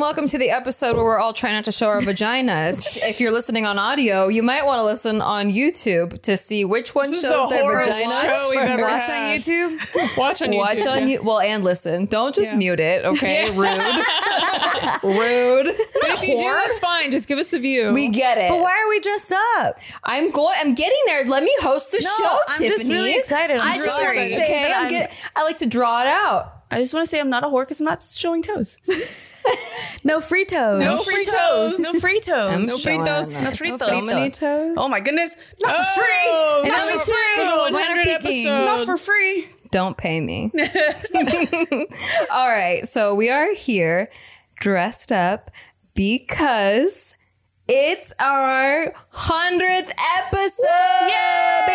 and welcome to the episode where we're all trying not to show our vaginas. if you're listening on audio, you might want to listen on YouTube to see which one This is shows the their vagina. show we've ever Watch had. on YouTube. Watch on YouTube. Watch on yeah. you. Well, and listen. Don't just Yeah. mute it, okay? Rude. Rude. But if you do, that's fine. Just give us a view. We get it. But why are we dressed up? I'm going. I'm getting there. Let me host the No, show, I'm Tiffany. just really excited. I'm I just want to excited. say Okay, I'm I'm- get, I like to draw it out. I just want to say I'm not a whore because I'm not showing toes. No free toes. No free toes. No free toes. I'm No showing fritos. us. No fritos. So many toes. Oh my goodness. Not for oh, free. Oh, And not now for too. free. Mine are 100 peeking. episode. Not for free. Don't pay me. All right. So we are here dressed up because it's our hundredth episode. Yeah,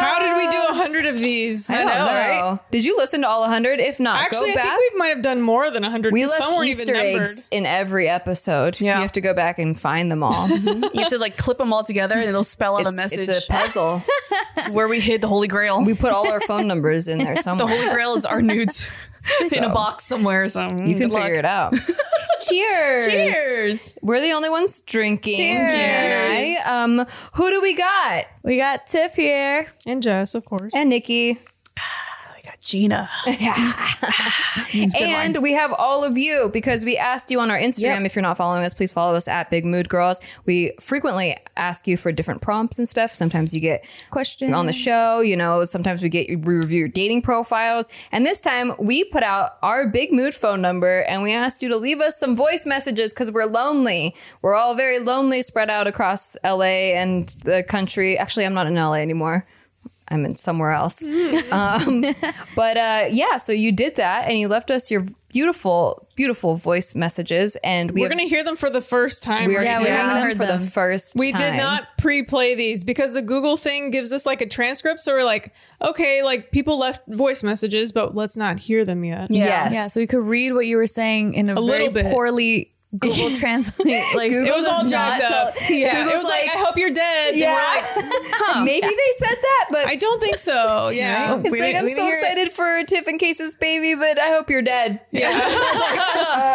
How did we do a hundred of these? I don't know, know. right? Did you listen to all 100? If not, Actually, go I back. think we might have done more than a hundred. We left some weren't Easter even numbered. eggs in every episode. Yeah. You have to go back and find them all. You have to like clip them all together and it'll spell out a message. it's a puzzle. It's where we hid the Holy Grail. we put all our phone numbers in there the. Holy Grail is our nudes in a box somewhere. So you can figure it out. Cheers. Cheers. We're the only ones drinking. Cheers. Gina and I. Um, who do we got? We got Tiff here. And Jess, of course. And Nikki. Gina. And we have all of you because we asked you on our Instagram. Yep. If you're not following us, please follow us at Big Mood Girls. We frequently ask you for different prompts and stuff. Sometimes you get Question on the show. You know, sometimes we get we review your dating profiles. And this time we put out our Big Mood phone number and we asked you to leave us some voice messages because we're lonely. We're all very lonely, spread out across LA and the country. Actually, I'm not in LA anymore. I'm in somewhere else. um, but uh, yeah, so you did that and you left us your beautiful, beautiful voice messages. And we We're have, going to hear them for the first time. we're right Yeah, we hearing now. haven't them heard for them. the first We did not pre-play these because the Google thing gives us like a transcript. So we're like, okay, like people left voice messages, but let's not hear them yet. Yes. Yeah, so we could read what you were saying in a, very little bit. poorly Google Translate. Like It was all jacked up. tell- yeah. it was like, like- I hope you're dead. And Yeah. we're like, huh. Maybe they said that, but I don't think so. Yeah. Right. It's like I'm so didn't it. excited for Tiff and Case's baby, but I hope you're dead. Uh,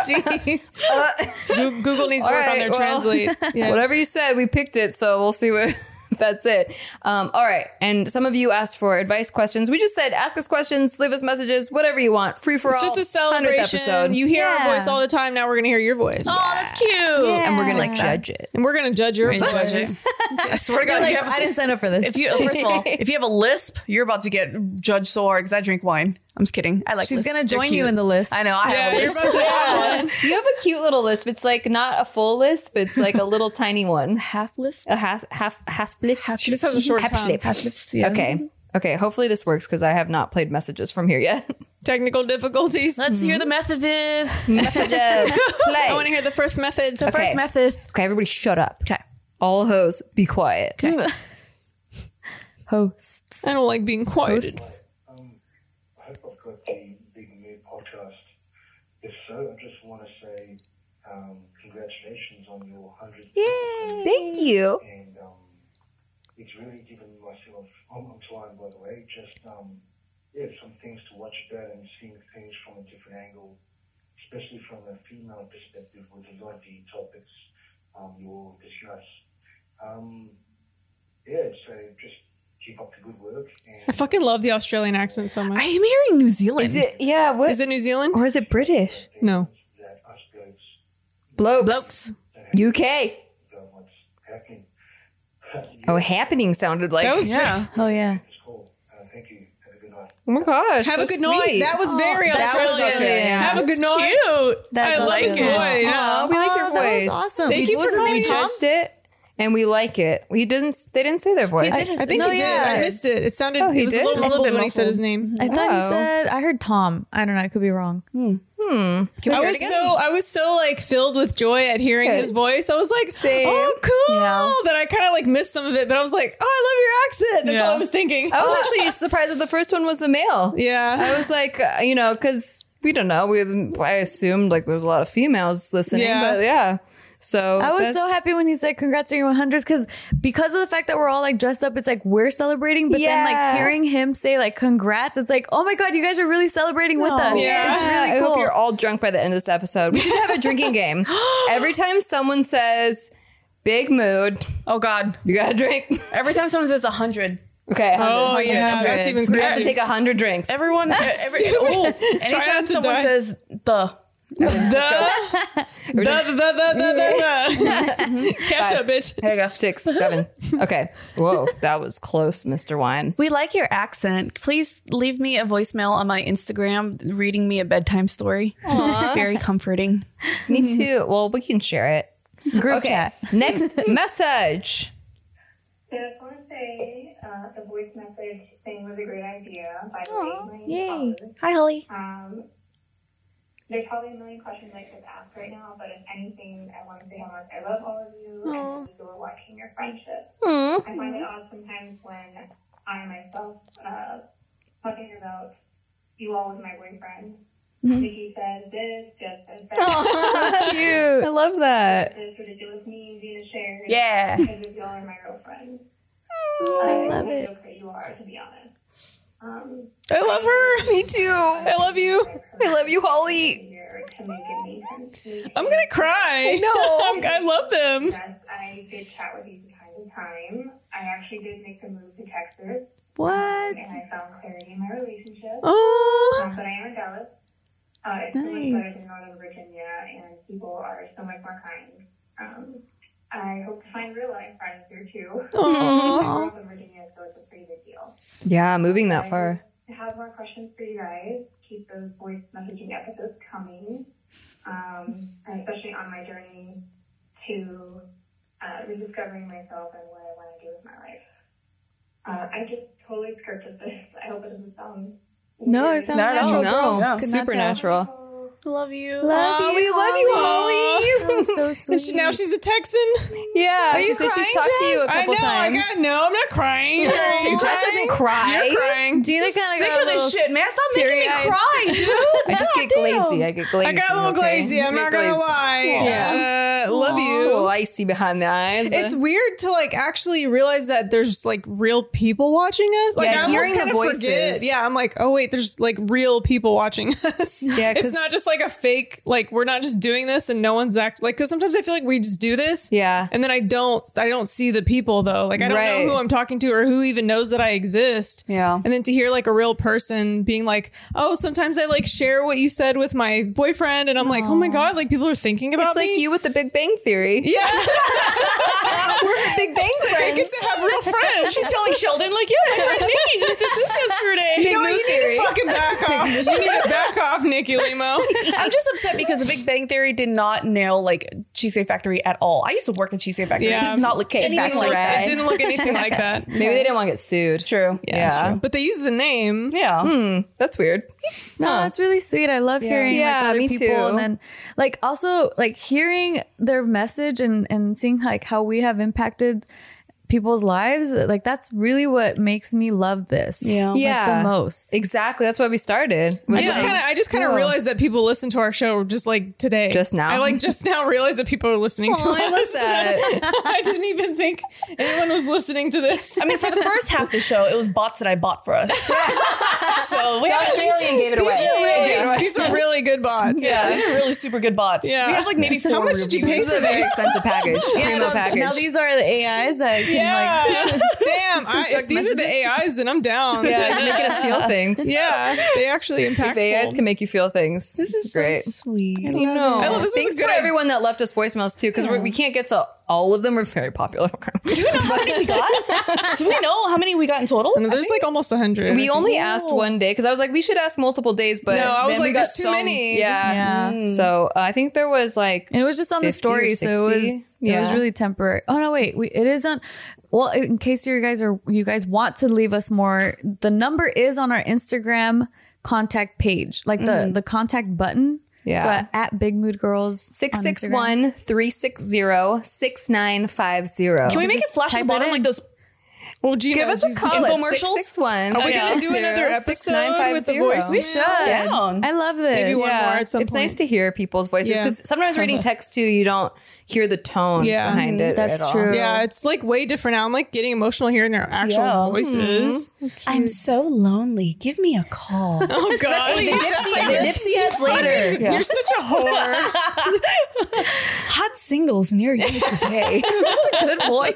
uh, Goo- Google needs to All work on their well, translate. Yeah. Whatever you said, we picked it, so we'll see what. That's it. Um, all right. And some of you asked for advice questions. We just said ask us questions, leave us messages, whatever you want. Free for It's all. just a celebration. episode. You hear our voice all the time. Now we're going to hear your voice. Oh, that's cute. and we're gonna Like judge it. And we're going to judge your voice. I swear to God, like, I didn't sign up for this. if you first of all, if you have a lisp, you're about to get judged so hard because I drink wine. I'm just kidding. I like. She's lisps. gonna They're join you in the list. I know. I Yeah, have a you're about to have one. You have a cute little lisp. It's like not a full list, but It's like a little tiny one. half list. A half half half lisp. She just has a short tongue. Half lisp. Yeah. Okay. Okay. Hopefully this works because I have not played messages from here yet. Technical difficulties. Let's hear the method. Messages. Play. I want to hear the first methods. The Okay. first method. Okay, everybody shut up. Okay. All hoes, be quiet. Okay. Hosts. I don't like being quieted. Um, I hope I've got the Big Mood podcast. If so, I just want to say um, congratulations on your 100th episode. Thank you. And um, it's really given myself, I'm, I'm flying by the way, just um, yeah, some things to watch about and seeing things from a different angle, especially from a female perspective with a lot of the topics um, you all discuss. Um, yeah, so just keep up the good work. And, I fucking love the Australian accent so much. I am hearing New Zealand. Is it? Yeah. What? Is it New Zealand? or is it British? No. that us blokes Blokes. Blokes. UK. Know what's happening. Oh, happening sounded like. That was Yeah. Oh yeah. It's cool. Thank you. Have a good night. Oh my gosh. Have so a good sweet. night. That was oh, very that was Australian. Australian. Have a good night. Cute. That's I love his awesome. voice. Aw, we like your Oh, that was voice. awesome. Thank you for What's his calling name, We Tom? judged it, and we like it. We didn't. They didn't say their voice. I I think no, he did. yeah. I missed it. It sounded. Oh, he it was did? a little A mumbled when he said his name. I thought Oh. you said I heard Tom. I don't know. I could be wrong. Hmm. I was so I was so like filled with joy at hearing Good. his voice. I was like, Same. oh, cool. Yeah. That I kind of like missed some of it, but I was like, oh, I love your accent. That's Yeah. all I was thinking. I was actually surprised that the first one was a male. yeah. I was like, uh, you know, because we don't know. We I assumed like there's a lot of females listening, Yeah. but yeah. So I was so happy when he said congrats on your 100s because because of the fact that we're all like dressed up, it's like we're celebrating. But then like hearing him say like congrats, it's like oh my god, you guys are really celebrating with us. Yeah. it's really I hope you're all drunk by the end of this episode. We should have a drinking game. Every time someone says big mood, Oh God! you gotta drink. Every time someone says a hundred, Okay. 100. Oh yeah, 100. that's even crazy. You have to take a hundred drinks. everyone, every, ooh, anytime not to someone die. says the, the, the, the, the, the, the, the. Catch up, bitch. there you go. Six, seven. Okay. Whoa, that was close, Mr. Wine. We like your accent. Please leave me a voicemail on my Instagram reading me a bedtime story. It's very comforting. Me too. Well, we can share it. Group Okay. chat. Next message. So I just want to say uh, the voice message thing was a great idea. By the way, my name's Holly. Hi, Holly. Um, there's probably a million questions I could ask right now, but if anything, I want to say how much I love all of you and you are watching your friendship. I find it odd sometimes when I myself uh, talking about you all with my boyfriend. Vicky says this, just says that. Cute. I love that. This ridiculous memes being shared. Yeah. Because if y'all are my real friends. I love it. that you are, to be honest. Um, I love her. Me too. I love you. I love you, Holly. here to make it make sense. to me. I'm gonna cry. No. I love them. Yes, I did chat with you from time to time. I actually did make the move to Texas, What? and I found clarity in my relationship. Oh, Um, but I am in Dallas. Uh, it's so much better Nice. than Northern Virginia, and people are so much more kind. Um, I hope to find real life friends here too. Aw. I grew in Virginia, so it's a pretty big deal. Yeah, moving that I far. I have more questions for you guys. Keep those voice messaging episodes coming, um, and especially on my journey to uh, rediscovering myself and what I want to do with my life. Uh, I just totally scripted this. I hope it doesn't sound No, weird. it sounds No, no, natural. no. girl. Yeah. Could not Super tell. natural. Love you. Love Oh, you, we love you, Holly. So sweet. And she, now she's a Texan. Yeah, Are she you said she's crying, talked to you a Jess? I couple know. I got no. I'm not crying. Crying. Jess doesn't cry. You're crying. Gina kind Sick of got of this shit, man. Stop making me teary-eyed. cry, dude. I just get glazy. I get glazy. I got a little okay? glazy. I'm not gonna lie. Yeah. Uh, love A little you. icy behind the eyes. but- It's weird to like actually realize that there's like real people watching us. Like Yeah, I almost hearing the kind of voices. forget. Yeah, I'm like, oh wait, there's like real people watching us. Yeah, it's 'cause- not just like a fake. Like we're not just doing this and no one's act like. Because sometimes I feel like we just do this. Yeah. and then I don't. I don't see the people though. Like I don't Right. know who I'm talking to or who even knows that I exist. Yeah. And then to hear like a real person being like, oh, sometimes I like share what you said with my boyfriend, and I'm like, oh my god, like people are thinking about It's like me. you with the Big Bang Theory. Yeah, We're Big Bang I friends. get to have real friends. She's telling Sheldon, like, yeah, my friend Nikki just did this yesterday. You know You theory. need to fucking back off. You need to back off, Nikki Limo. I'm just upset because the Big Bang Theory did not nail like Cheesecake Factory at all. I used to work at Cheesecake Factory. Yeah. It does not look anything Factory. like that. It didn't look anything like that. Maybe they didn't want to get sued. True. Yeah. But they used the name. Yeah. Hmm. Hmm. That's weird. No, that's really sweet. I love hearing Yeah, like other me people, too. and then like also like hearing their message and and seeing like how we have impacted people's lives. Like that's really what makes me love this. Yeah. like, Yeah. the most. Exactly. That's why we started. I just kind of, I just kind of Yeah. realized that people listen to our show just like today. Just now? I like just now realized that people are listening to Aw, us. I love that. I didn't even think anyone was listening to this. I mean, for the first half of the show, it was bots that I bought for us. so we have Australian gave it away. These are Gave it away. really, these are really good bots. yeah, these are really super good bots. Yeah. We have like maybe four How much did you pay reviews. This is a very expensive package. Yeah, Primo now, package. now these are the AIs that can Yeah. like Damn. I, if these are the AIs, then I'm down. yeah, you're making us feel things. Yeah. They actually impact. If AIs can make you feel things. This is great. so sweet. I know. I love- oh, this was a Thanks good for everyone that left us voicemails too, because we can't get to all of them. We're very popular. Do we know how many we got? Do we know how many we got in total? And there's like almost a hundred. we only asked one day because I was like, we should ask multiple days, but No, I was then we like, got there's too so- many. Yeah. Yeah. So uh, I think there was like And it was just on the 50 story, so it 60? was it was really temporary. Oh no, wait, we, it isn't. Well, in case you guys are you guys want to leave us more, the number is on our Instagram contact page, like the the contact button. Yeah. So at, at Big Mood Girls on 661 360 6950. Can we make it Just flash at the bottom like those? Well, Gina, Give us a call at Infomercials? 661 Are we gonna do another episode with the voice? We should. Down. I love this. Maybe one more at some it's nice to hear people's voices Yeah. because sometimes reading text too, you don't hear the tone Yeah. behind mm-hmm. it. That's at all. true. Yeah, it's like way different now. I'm like getting emotional hearing their actual Yeah. voices. Mm-hmm. I'm so lonely. Give me a call. Oh god, The Nipsey, the Nipsey ads later. you're such a whore. Hot singles near you today. That's a good voice.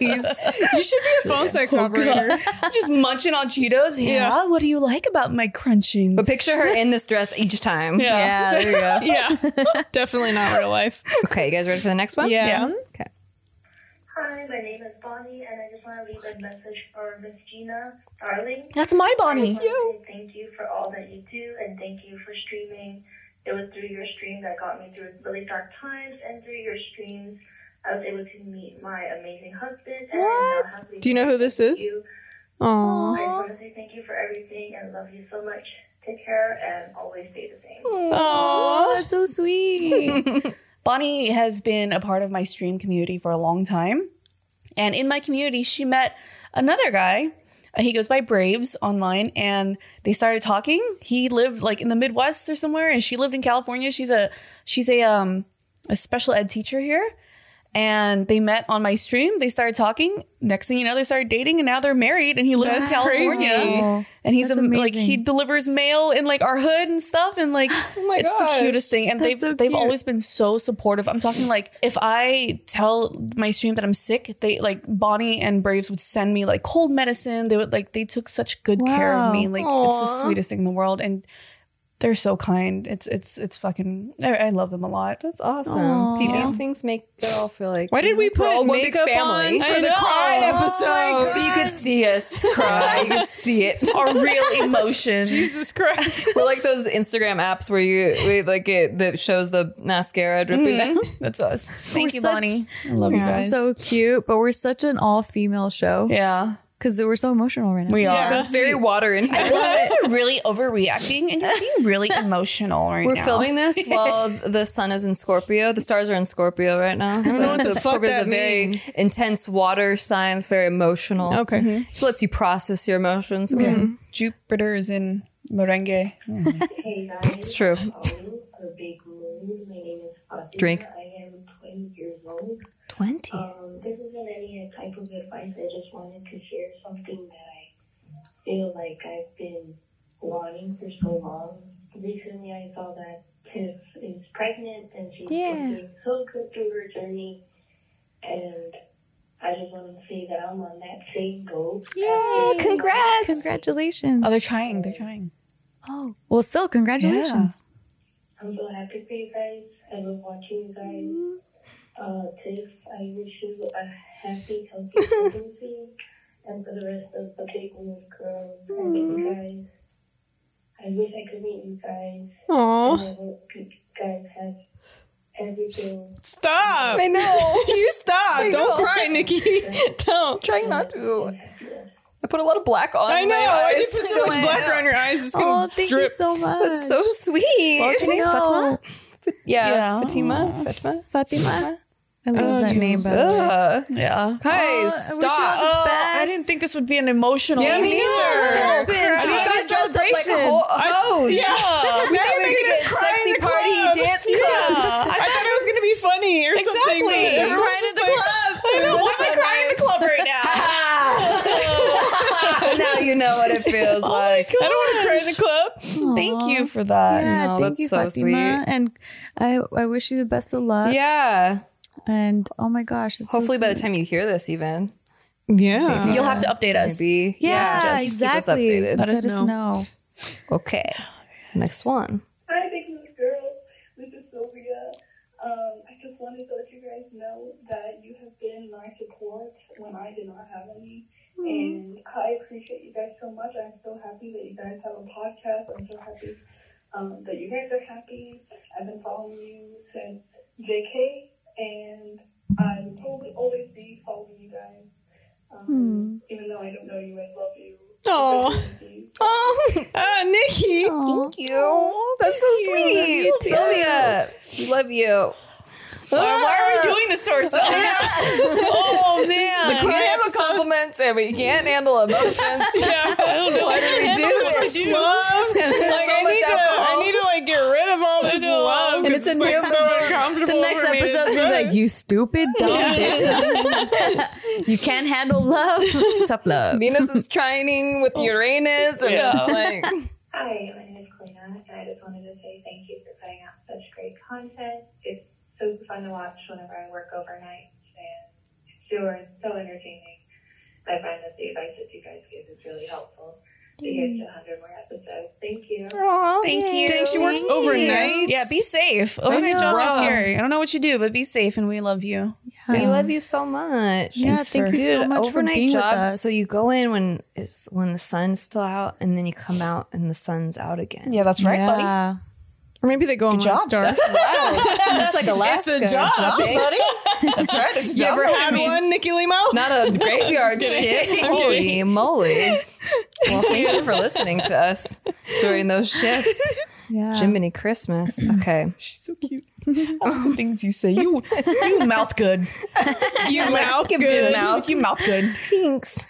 you should be a phone sex oh, operator. Just munching on Cheetos. Yeah. Yeah. What do you like about my crunching? But picture her in this dress each time. yeah, there you go. yeah, definitely not real life. Okay, you guys ready for the next one? Yeah. Okay. Hi, my name is Bonnie, and I just want to leave a message for Miss Gina, darling. That's my Bonnie. just want to say thank you for all that you do, and thank you for streaming. It was through your stream that got me through really dark times, and through your streams, I was able to meet my amazing husband. And What? now happily Do you know who this is? You. Aww. I just want to say thank you for everything, and love you so much. Take care, and always stay the same. Oh, that's so sweet. Bonnie has been a part of my stream community for a long time. And in my community, she met another guy. Uh, He goes by Braves online and they started talking. He lived like in the Midwest or somewhere and she lived in California. She's a she's a um a special ed teacher here. And they met on my stream. They started talking. Next thing you know, they started dating, and now they're married. And he lives That's in California. crazy. Oh, And he's a, like he delivers mail in like our hood and stuff, and like oh my it's gosh. the cutest thing. And That's they've so they've always been so supportive. I'm talking like if I tell my stream that I'm sick, they like Bonnie and Braves would send me like cold medicine. They would like they took such good care of me. Like it's the sweetest thing in the world, and they're so kind. It's it's it's fucking. I, I love them a lot. That's awesome. Aw. See, these things make it all feel like. Why did we put one makeup family. on for I the know. cry Oh episode? So you could see us cry. you could see it. Our real emotions. Jesus Christ. We're like those Instagram apps where you we, like it that shows the mascara dripping mm-hmm. down. That's us. Thank you, such- Bonnie. I love you guys. so cute. But we're such an all female show yeah, because we're so emotional right now. we are. So it's very water in here. You guys are really overreacting and you're being really emotional right now. We're filming this while the sun is in Scorpio. The stars are in Scorpio right now. So know what the fuck Scorpio is a very means. intense water sign. It's very emotional. Okay. It lets you process your emotions. Jupiter is in merengue. Hey guys, It's true. a big moon. My name is Fatima. Drink. I am 20 years old. 20. Um, this isn't any type of advice. I just wanted to share something that I feel like I've been wanting for so long. Recently, I saw that Tiff is pregnant and she's Yeah. looking so good through her journey. And I just want to say that I'm on that same boat. Yay! Congrats. Congratulations. Oh, they're trying. They're trying. Oh, well, still, congratulations. I'm so happy for you guys. I love watching you guys. Uh, Tiff, I wish you a happy, healthy pregnancy. and for the rest of the big women girls and you guys, I wish I could meet you guys. Aw. And I hope you guys have everything. Stop. I know. You stop. I Don't know. cry, Nikki. Don't. trying not to. I put a lot of black on. I know. my I eyes. just put so much I black know. around your eyes. It's gonna Oh, thank drip. you so much. That's so sweet. What's your name? Fatima? Yeah, Yeah. Fatima. Fatima. Fatima. I love Oh, that Jesus. name, but the way. Ugh. Yeah. Guys, oh, I wish you stop. all the Oh, best. I didn't think this would be an emotional. Yeah, me Me neither. neither. What happened? I So mean, it's you a guys dressed up like a whole a hose. Yeah. We you're thought we were making gonna us get cry sexy in the party club. dance club. I thought it was gonna be funny or something. Exactly. but everyone's Crying just in the like, club. I know. Why am I crying in the club right now? now you know what it feels oh like. I don't want to cry in the club. Thank you for that. Yeah, No, thank that's you, so Fatima. sweet. And I, I wish you the best of luck. Yeah. And oh my gosh, it's so Hopefully by the time you hear this, even. Yeah. You'll have to update us. Maybe. Yeah, just exactly. Keep us updated. Let us know. know. Okay. Next one. Hi, Big News Girl. This is Sylvia. Um, I just wanted to let you guys know that you have been my support when I did not have any. And I appreciate you guys so much. I'm so happy that you guys have a podcast. I'm so happy um, that you guys are happy. I've been following you since JK, and I will probably always be following you guys. Um, Even though I don't know you, I love you. Aw. Thank you. Oh, Ah, Nikki. Aw. thank you. That's so sweet. That's so Sylvia, we love you. Why, why are we doing this to ourselves? oh man. We have compliments and we can't handle emotions. Yeah, I don't know. Why did we do This this? love. Like, I much need to, I need to like get rid of all this love. And it's a it's like new- so uncomfortable. The next for me to episode's gonna be like, you stupid dumb bitch. you can't handle love. Tough love. Venus is trining with oh. Uranus and uh, like Hi, my name is Kalina, and I just wanted to say thank you for putting out such great content. It's super fun to watch whenever I work overnight, and it's so, so entertaining. I find that the advice that you guys give is really helpful to get to 100 more episodes. Thank you. Aww, Thank you. Dang, she works overnight. Yeah, be safe. Overnight jobs are scary. I don't know what you do, but be safe and we love you. we love you so much. Yeah, Thanks thank for- you so Dude, much for overnight being jobs. with us. So you go in when it's when the sun's still out, and then you come out and the sun's out again. Yeah, that's right, buddy. Or maybe they go on job. Star. Wow, it's like Alaska. It's a job, buddy. That's right. That's You ever had one, Nikki Limo? Not a graveyard shift. Holy moly! Well, thank you for listening to us during those shifts. Yeah. Jiminy Christmas. Okay. She's so cute. All the things you say. You you mouth good. You mouth good. mouth. You mouth good. Thanks.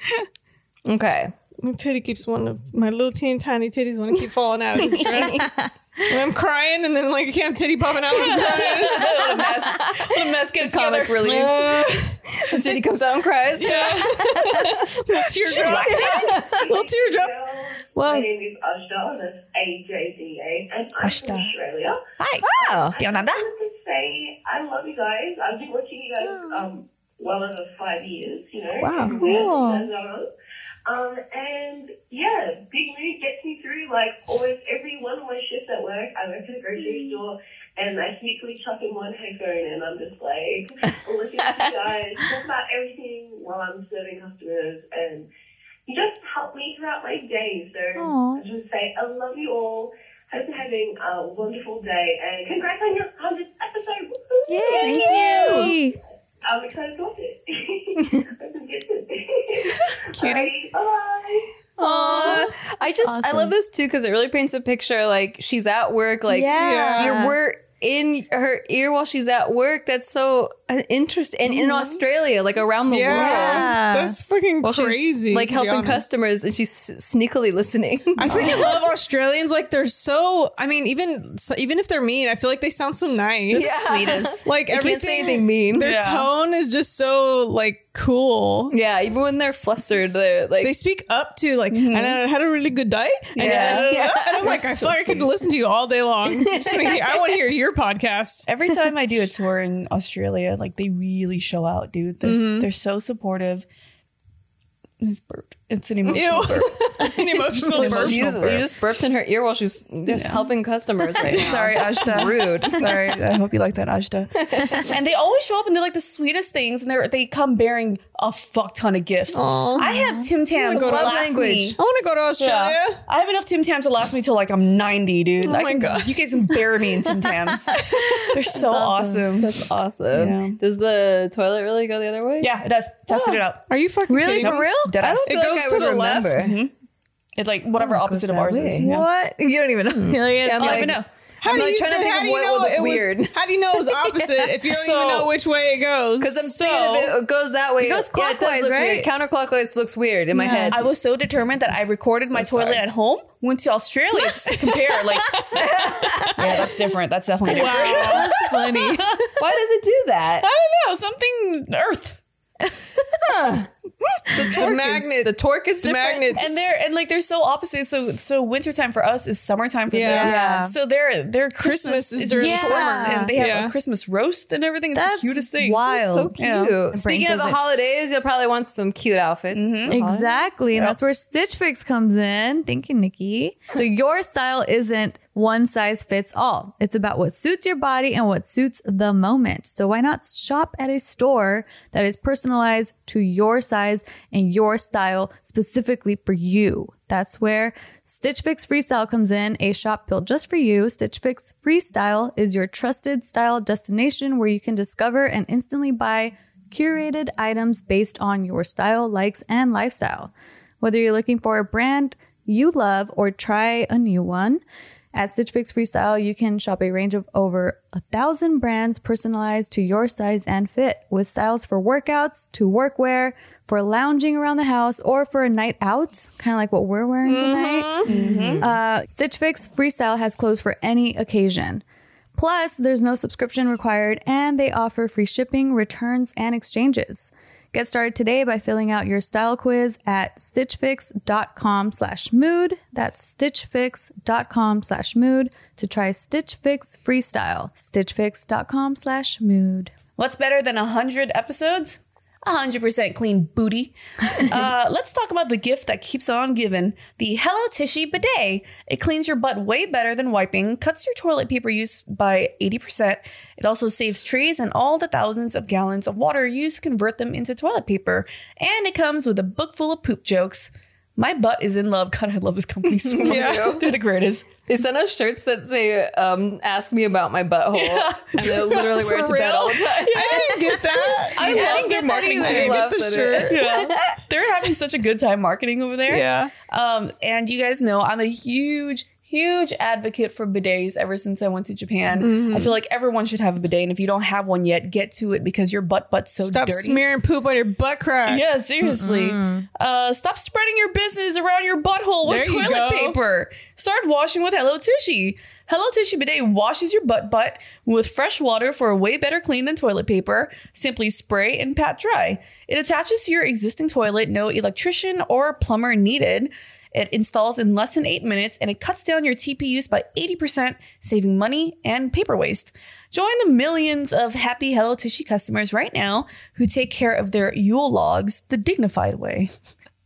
Okay. My titty keeps wanting to, my little teeny tiny titties want to keep falling out of his dress. And I'm crying, and then like I can't have titty popping out. And I'm crying. What a mess. What a mess. Get together. Comic relief. the titty comes out and cries. Yeah. little teardrop. little teardrop. Whoa. My name is Ajda, that's A-J-D-A, and I'm Ajda. from Australia. Hi. Oh. Yolanda. I wanted to say I love you guys. I've been watching you guys um, well over five years, you know. Wow, cool. And, Um, and yeah, Big Mood gets me through like almost every one of my shifts at work. I work at a grocery store and I sneakily chuck in one headphone and I'm just like listening to you guys talk about everything while I'm serving customers and you just help me throughout my day. So Aw. I just say I love you all. Hope you're having a wonderful day and congrats on your 100th episode. Woohoo! Thank you. I'm excited to watch it. Hope it's good. Cutie. Bye. Aw. I just I love this too because it really paints a picture like she's at work, like Yeah. you're we're in her ear while she's at work. That's so uh, interesting. And in Australia, like around the Yeah. world. That's fucking Well, crazy. like helping customers and she's sneakily listening. I freaking love Australians. Like they're so. I mean, even even if they're mean, I feel like they sound so nice. Yeah. Sweetest. Like They everything. can't say anything mean. Their Yeah. tone is just so like cool. Yeah, even when they're flustered, they're like They speak up to like, mm-hmm. and I had a really good day. And, Yeah. yeah. and I'm like, I feel like I could listen to you all day long. Just hear- I want to hear your podcast. Every time I do a tour in Australia, like they really show out, dude. They're mm-hmm. they're so supportive. It's burped. It's an emotional Ew. burp. An emotional you burp. just, you just burped in her ear while she's just helping customers right now. Sorry, Ashta. Rude. Sorry. I hope you like that, Ashta. and they always show up and they're like the sweetest things, and they are they come bearing a fuck ton of gifts. I have Tim Tams go to to last language. me. I want to go to Australia. Yeah. I have enough Tim Tams to last me till like I'm 90, dude. Oh I my can, God. You guys can bury me in Tim Tams. They're so awesome. That's awesome. Yeah. Does the toilet really go the other way? Yeah, it does. Tested it out. Are you fucking Really? kidding For me? real? Dead ass. It goes to the left. Mm-hmm. It's like whatever Oh, opposite of ours way. is. Yeah. What? You don't even know. You're like, it's I'm like- even- know. How I'm do like you, trying to think how of do you what know would look it was- weird. How do you know it was opposite if you don't So- even know which way it goes? Because I'm thinking if it goes that way. It goes yeah, it clockwise, look right? weird. Counterclockwise looks weird in my head. I was so determined that I recorded my toilet sorry. at home, went to Australia just to compare. Like, yeah, that's different. That's definitely different. Wow, That's funny. Why does it do that? I don't know. Something Earth. The magnet. The torque is the different. magnets. and they're and like they're so opposite. So so wintertime for us is summertime for Yeah. them. Yeah. So their their Christmas, Christmas is is during the summer. and they have Yeah. a Christmas roast and everything. It's That's the cutest thing. wild. so cute. Yeah. Speaking of the doesn't- holidays, you'll probably want some cute outfits. Mm-hmm. Exactly. And that's where Stitch Fix comes in. Thank you, Nikki. So your style isn't one size fits all. It's about what suits your body and what suits the moment. So why not shop at a store that is personalized to your size and your style specifically for you? That's where Stitch Fix Freestyle comes in, a shop built just for you. Stitch Fix Freestyle is your trusted style destination where you can discover and instantly buy curated items based on your style, likes, and lifestyle. Whether you're looking for a brand you love or try a new one, At Stitch Fix Freestyle, you can shop a range of over a thousand brands personalized to your size and fit, with styles for workouts, to workwear, for lounging around the house, or for a night out, kind of like what we're wearing tonight. Uh, Stitch Fix Freestyle has clothes for any occasion. Plus, there's no subscription required, and they offer free shipping, returns, and exchanges. Get started today by filling out your style quiz at stitchfix.com slash mood. That's stitchfix.com slash mood to try Stitch Fix Freestyle. stitchfix.com slash mood. What's better than 100 episodes? 100% clean booty. uh, let's talk about the gift that keeps on giving the Hello Tushy bidet. It cleans your butt way better than wiping, cuts your toilet paper use by 80%. It also saves trees and all the thousands of gallons of water used to convert them into toilet paper. And it comes with a book full of poop jokes. My butt is in love. God, I love this company so much. They're the greatest. They send us shirts that say, um, ask me about my butthole. And they literally wear it to bed all the time. I didn't get that. I love their marketing. either. team. Love the shirt. Yeah. They're having such a good time marketing over there. Yeah. Um, and you guys know I'm a huge, huge advocate for bidets ever since I went to Japan. Mm-hmm. I feel like everyone should have a bidet. And if you don't have one yet, get to it because your butt butt's so dirty. Stop dirty. smearing poop on your butt crack. Yeah, seriously. Uh, stop spreading your business around your butthole with There toilet paper. Start washing with Hello Tushy. Hello Tushy Bidet washes your butt butt with fresh water for a way better clean than toilet paper. Simply spray and pat dry. It attaches to your existing toilet, no electrician or plumber needed. It installs in less than eight minutes and it cuts down your TP use by 80%, saving money and paper waste. Join the millions of happy Hello Tushy customers right now who take care of their Yule logs the dignified way.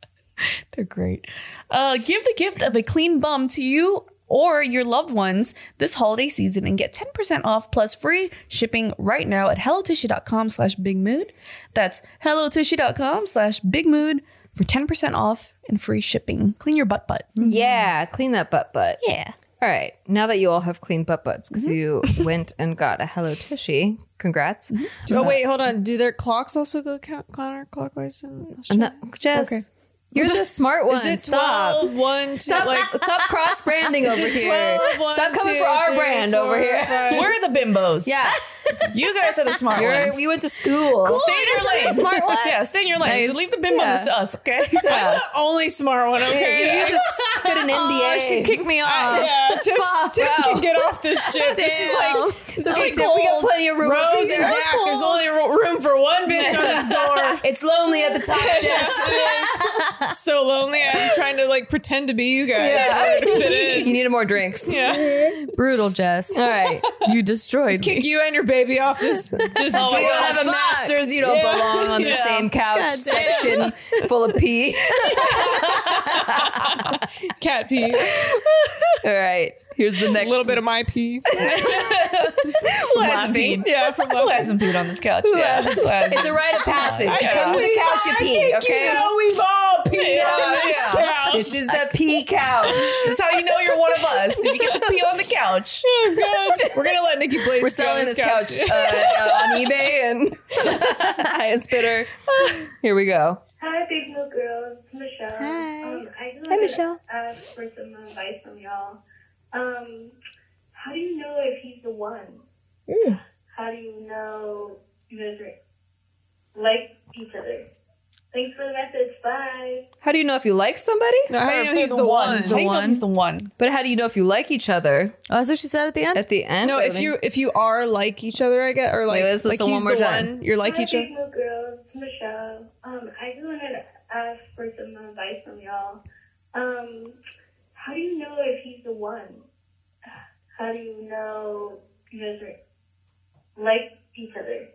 They're great. Uh, give the gift of a clean bum to you or your loved ones this holiday season and get 10% off plus free shipping right now at hellotushy.com slash bigmood. That's hellotushy.com slash bigmood for 10% off and free shipping. Clean your butt butt. Mm-hmm. Yeah, clean that butt butt. Yeah. All right. Now that you all have clean butt butts because mm-hmm. you went and got a Hello Tushy, congrats. Mm-hmm. Oh uh, wait, hold on. Do their clocks also go count- counterclockwise? And that, Jess, Okay. You're the smart one. Is it Stop. 12, 1, 2, Stop, like, stop cross branding over is it here. 12, 1, Stop coming 2, for our 3, brand 4, over here. 5, We're the bimbos. Yeah, You guys are the smart you're, ones. we went to school. Stay in your lane. smart one. Yeah, stay in your lane. Nice. Leave the bimbos Yeah. to us, okay? Yeah. the only smart one, okay? You just get an NDA. Oh, she kicked me off. yeah, Tiff, Fuck. Tiff Wow. can get off this shit. This is like This is okay, like Tiff, we got plenty of room. Rose and over Jack. here. There's only room for one bitch on this door. It's lonely at the top, Jess. So lonely. I'm trying to like pretend to be you guys in order fit in. You needed more drinks. Yeah. Brutal, Jess. All right. You destroyed Kick me. you and your baby off this. this Oh, you don't have a fuck. master's. You don't Yeah. belong on the Yeah. same couch God damn. section full of pee. cat pee. All right. Here's the A next. little bit of my pee. Who hasn't peed? Yeah, from Who hasn't peed on this couch? Who hasn't? Hasn't? It's a rite of passage. I Come to the couch you pee. Okay. You know we've all peed Yeah, on this yeah. couch. This is the pee couch. That's how you know you're one of us. If you get to pee on the couch. Oh, God. We're gonna let Nikki Blades We're selling this couch uh, uh, on eBay and highest bidder. Here we go. Hi, Big Milk Girls. Michelle. Hi. Um, I just Hi, Michelle. ask for some advice from y'all. Um, how do you know if he's the one? Mm. How do you know you guys are like each other? Thanks for the message. Bye. How do you know if you like somebody? No, how do you know If he's they're the one? How do you know one. he's the one? But how do you know if you like each other Oh, that's what she said at the end? at the end? No, if mean- you if you are like each other, I guess, or like let's like listen he's one more the time. one. You're like Hi, each other. Big Milk Girls. Michelle. Um, I just wanted to ask for some advice from y'all. Um, how do you know if he's the one? How do you know you guys are like each other?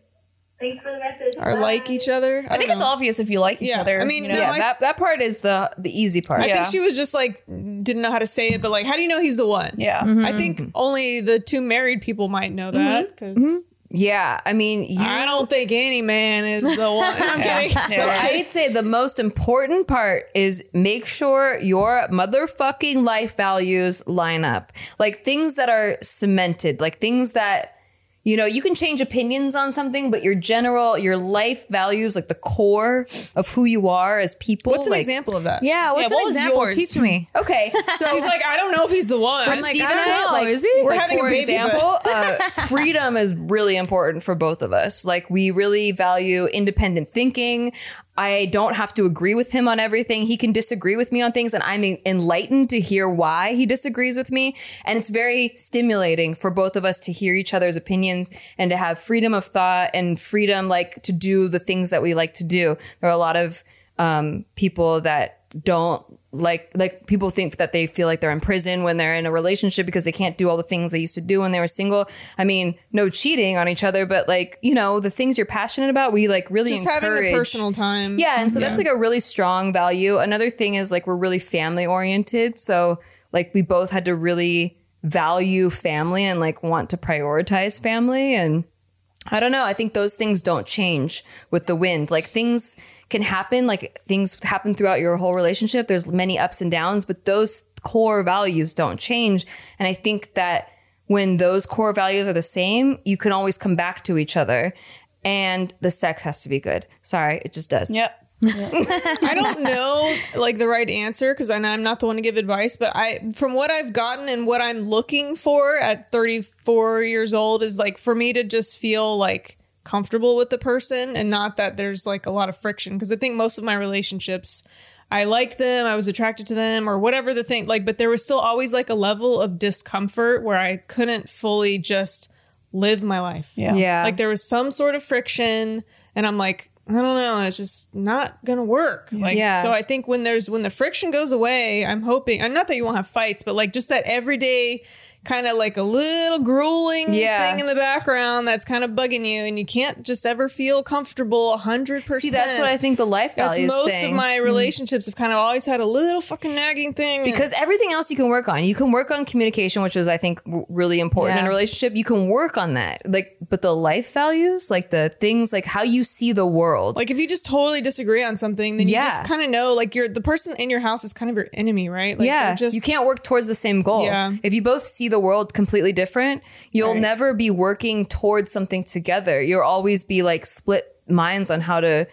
Thanks for the message. Or Bye. like each other. I think it's obvious if you like each Yeah, other. I mean, you know? no, yeah, I- that that part is the the easy part. I Yeah. think she was just like didn't know how to say it, but like, how do you know he's the one? yeah. I think mm-hmm. only the two married people might know that mm-hmm. because mm-hmm. Yeah, I mean, you, I don't think any man is the one. I'm kidding. So I'd say the most important part is make sure your motherfucking life values line up. Like things that are cemented, like things that you know, you can change opinions on something, but your general, your life values, like the core of who you are as people. What's an like- example of that? Yeah, what's what an was example? yours? Teach me. Okay, so She's like, I don't know if he's the one. for I'm like, Steve I don't I, know, like, is he? We're like, having a for baby, but- example, uh, freedom is really important for both of us. Like we really value independent thinking. I don't have to agree with him on everything. He can disagree with me on things and I'm enlightened to hear why he disagrees with me. And it's very stimulating for both of us to hear each other's opinions and to have freedom of thought and freedom like to do the things that we like to do. There are a lot of um, people that don't like like people think that they feel like they're in prison when they're in a relationship because they can't do all the things they used to do when they were single. I mean, no cheating on each other, but like you know the things you're passionate about, we like really just having the personal time. Yeah, and so that's like a really strong value. Another thing is like we're really family oriented, so like we both had to really value family and like want to prioritize family and I don't know. I think those things don't change with the wind. Like things can happen, like things happen throughout your whole relationship. There's many ups and downs, but those core values don't change. And I think that when those core values are the same, you can always come back to each other. And the sex has to be good. Sorry, it just does. Yep. I don't know like the right answer because I'm not the one to give advice, but I from what I've gotten and what I'm looking for at 34 years old is like for me to just feel like comfortable with the person and not that there's like a lot of friction because I think most of my relationships I liked them, I was attracted to them or whatever the thing like but there was still always like a level of discomfort where I couldn't fully just live my life. Yeah. Yeah. Like there was some sort of friction and I'm like, I don't know, it's just not gonna work. Like Yeah. so I think when there's when the friction goes away, I'm hoping and not that you won't have fights, but like just that everyday kind of like a little grueling Yeah. thing in the background that's kind of bugging you and you can't just ever feel comfortable a hundred percent. See, that's what I think the life values that's most thing. of my mm. relationships have kind of always had a little fucking nagging thing. because everything else you can work on. You can work on communication, which is I think really important in a relationship. You can work on that. Like but the life values, like the things like how you see the world. like if you just totally disagree on something, then you Yeah. just kind of know like you're the person in your house is kind of your enemy, right? Like yeah, just you can't work towards the same goal. Yeah. If you both see the world completely different, you'll Right. never be working towards something together. You'll always be like split minds on how to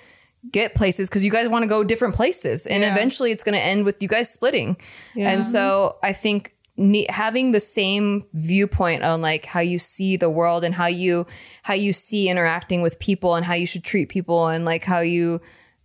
get places because you guys want to go different places, and Yeah. eventually it's going to end with you guys splitting. And so I think ne- having the same viewpoint on like how you see the world and how you how you see interacting with people and how you should treat people and like how you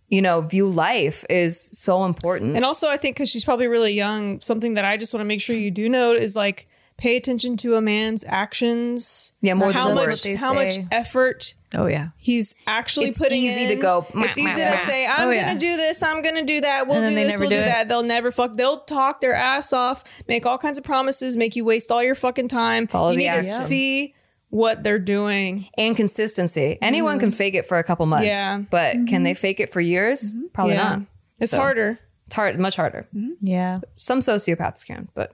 you know view life is so important. And also, I think because she's probably really young, something that I just want to make sure you do note is like pay attention to a man's actions. Yeah, more how than much words. They how much effort Oh yeah. he's actually putting. It's putting easy in. to go, It's "Meh, easy meh, to meh." say, oh, "I'm Oh, gonna yeah. do this. I'm gonna do that. We'll do this. We'll do do, it. that." They'll never fuck. They'll talk their ass off, make all kinds of promises, make you waste all your fucking time. Follow you the need to see what they're doing. and consistency. Anyone can mm-hmm. fake it for a couple months, Yeah. but can mm-hmm. they fake it for years? Mm-hmm. Probably yeah, not. it's So, harder. It's hard, much harder. Yeah. Some sociopaths can, but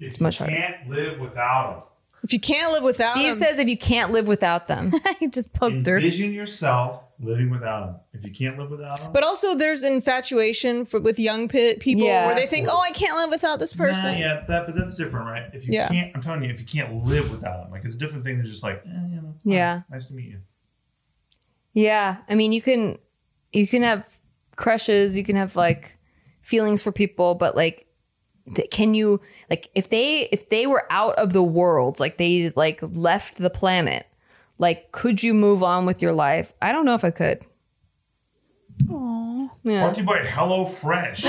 It's much harder. you harder. can't live without them. If you can't live without them. Steve him, says if you can't live without them, I just poked her. Envision yourself living without them. If you can't live without them, But also, there's infatuation for, with young pe- people Yeah. where they think, "Oh, I can't live without this person." Nah, yeah, that but that's different, right? If you Yeah. can't, I'm telling you, if you can't live without them, like it's a different thing than just like, eh, you know, Yeah. nice to meet you. yeah. I mean, you can you can have crushes, you can have like feelings for people, but like can you like if they if they were out of the world, like they like left the planet, like could you move on with your life? I don't know if I could. Yeah. Brought to you by Hello Fresh.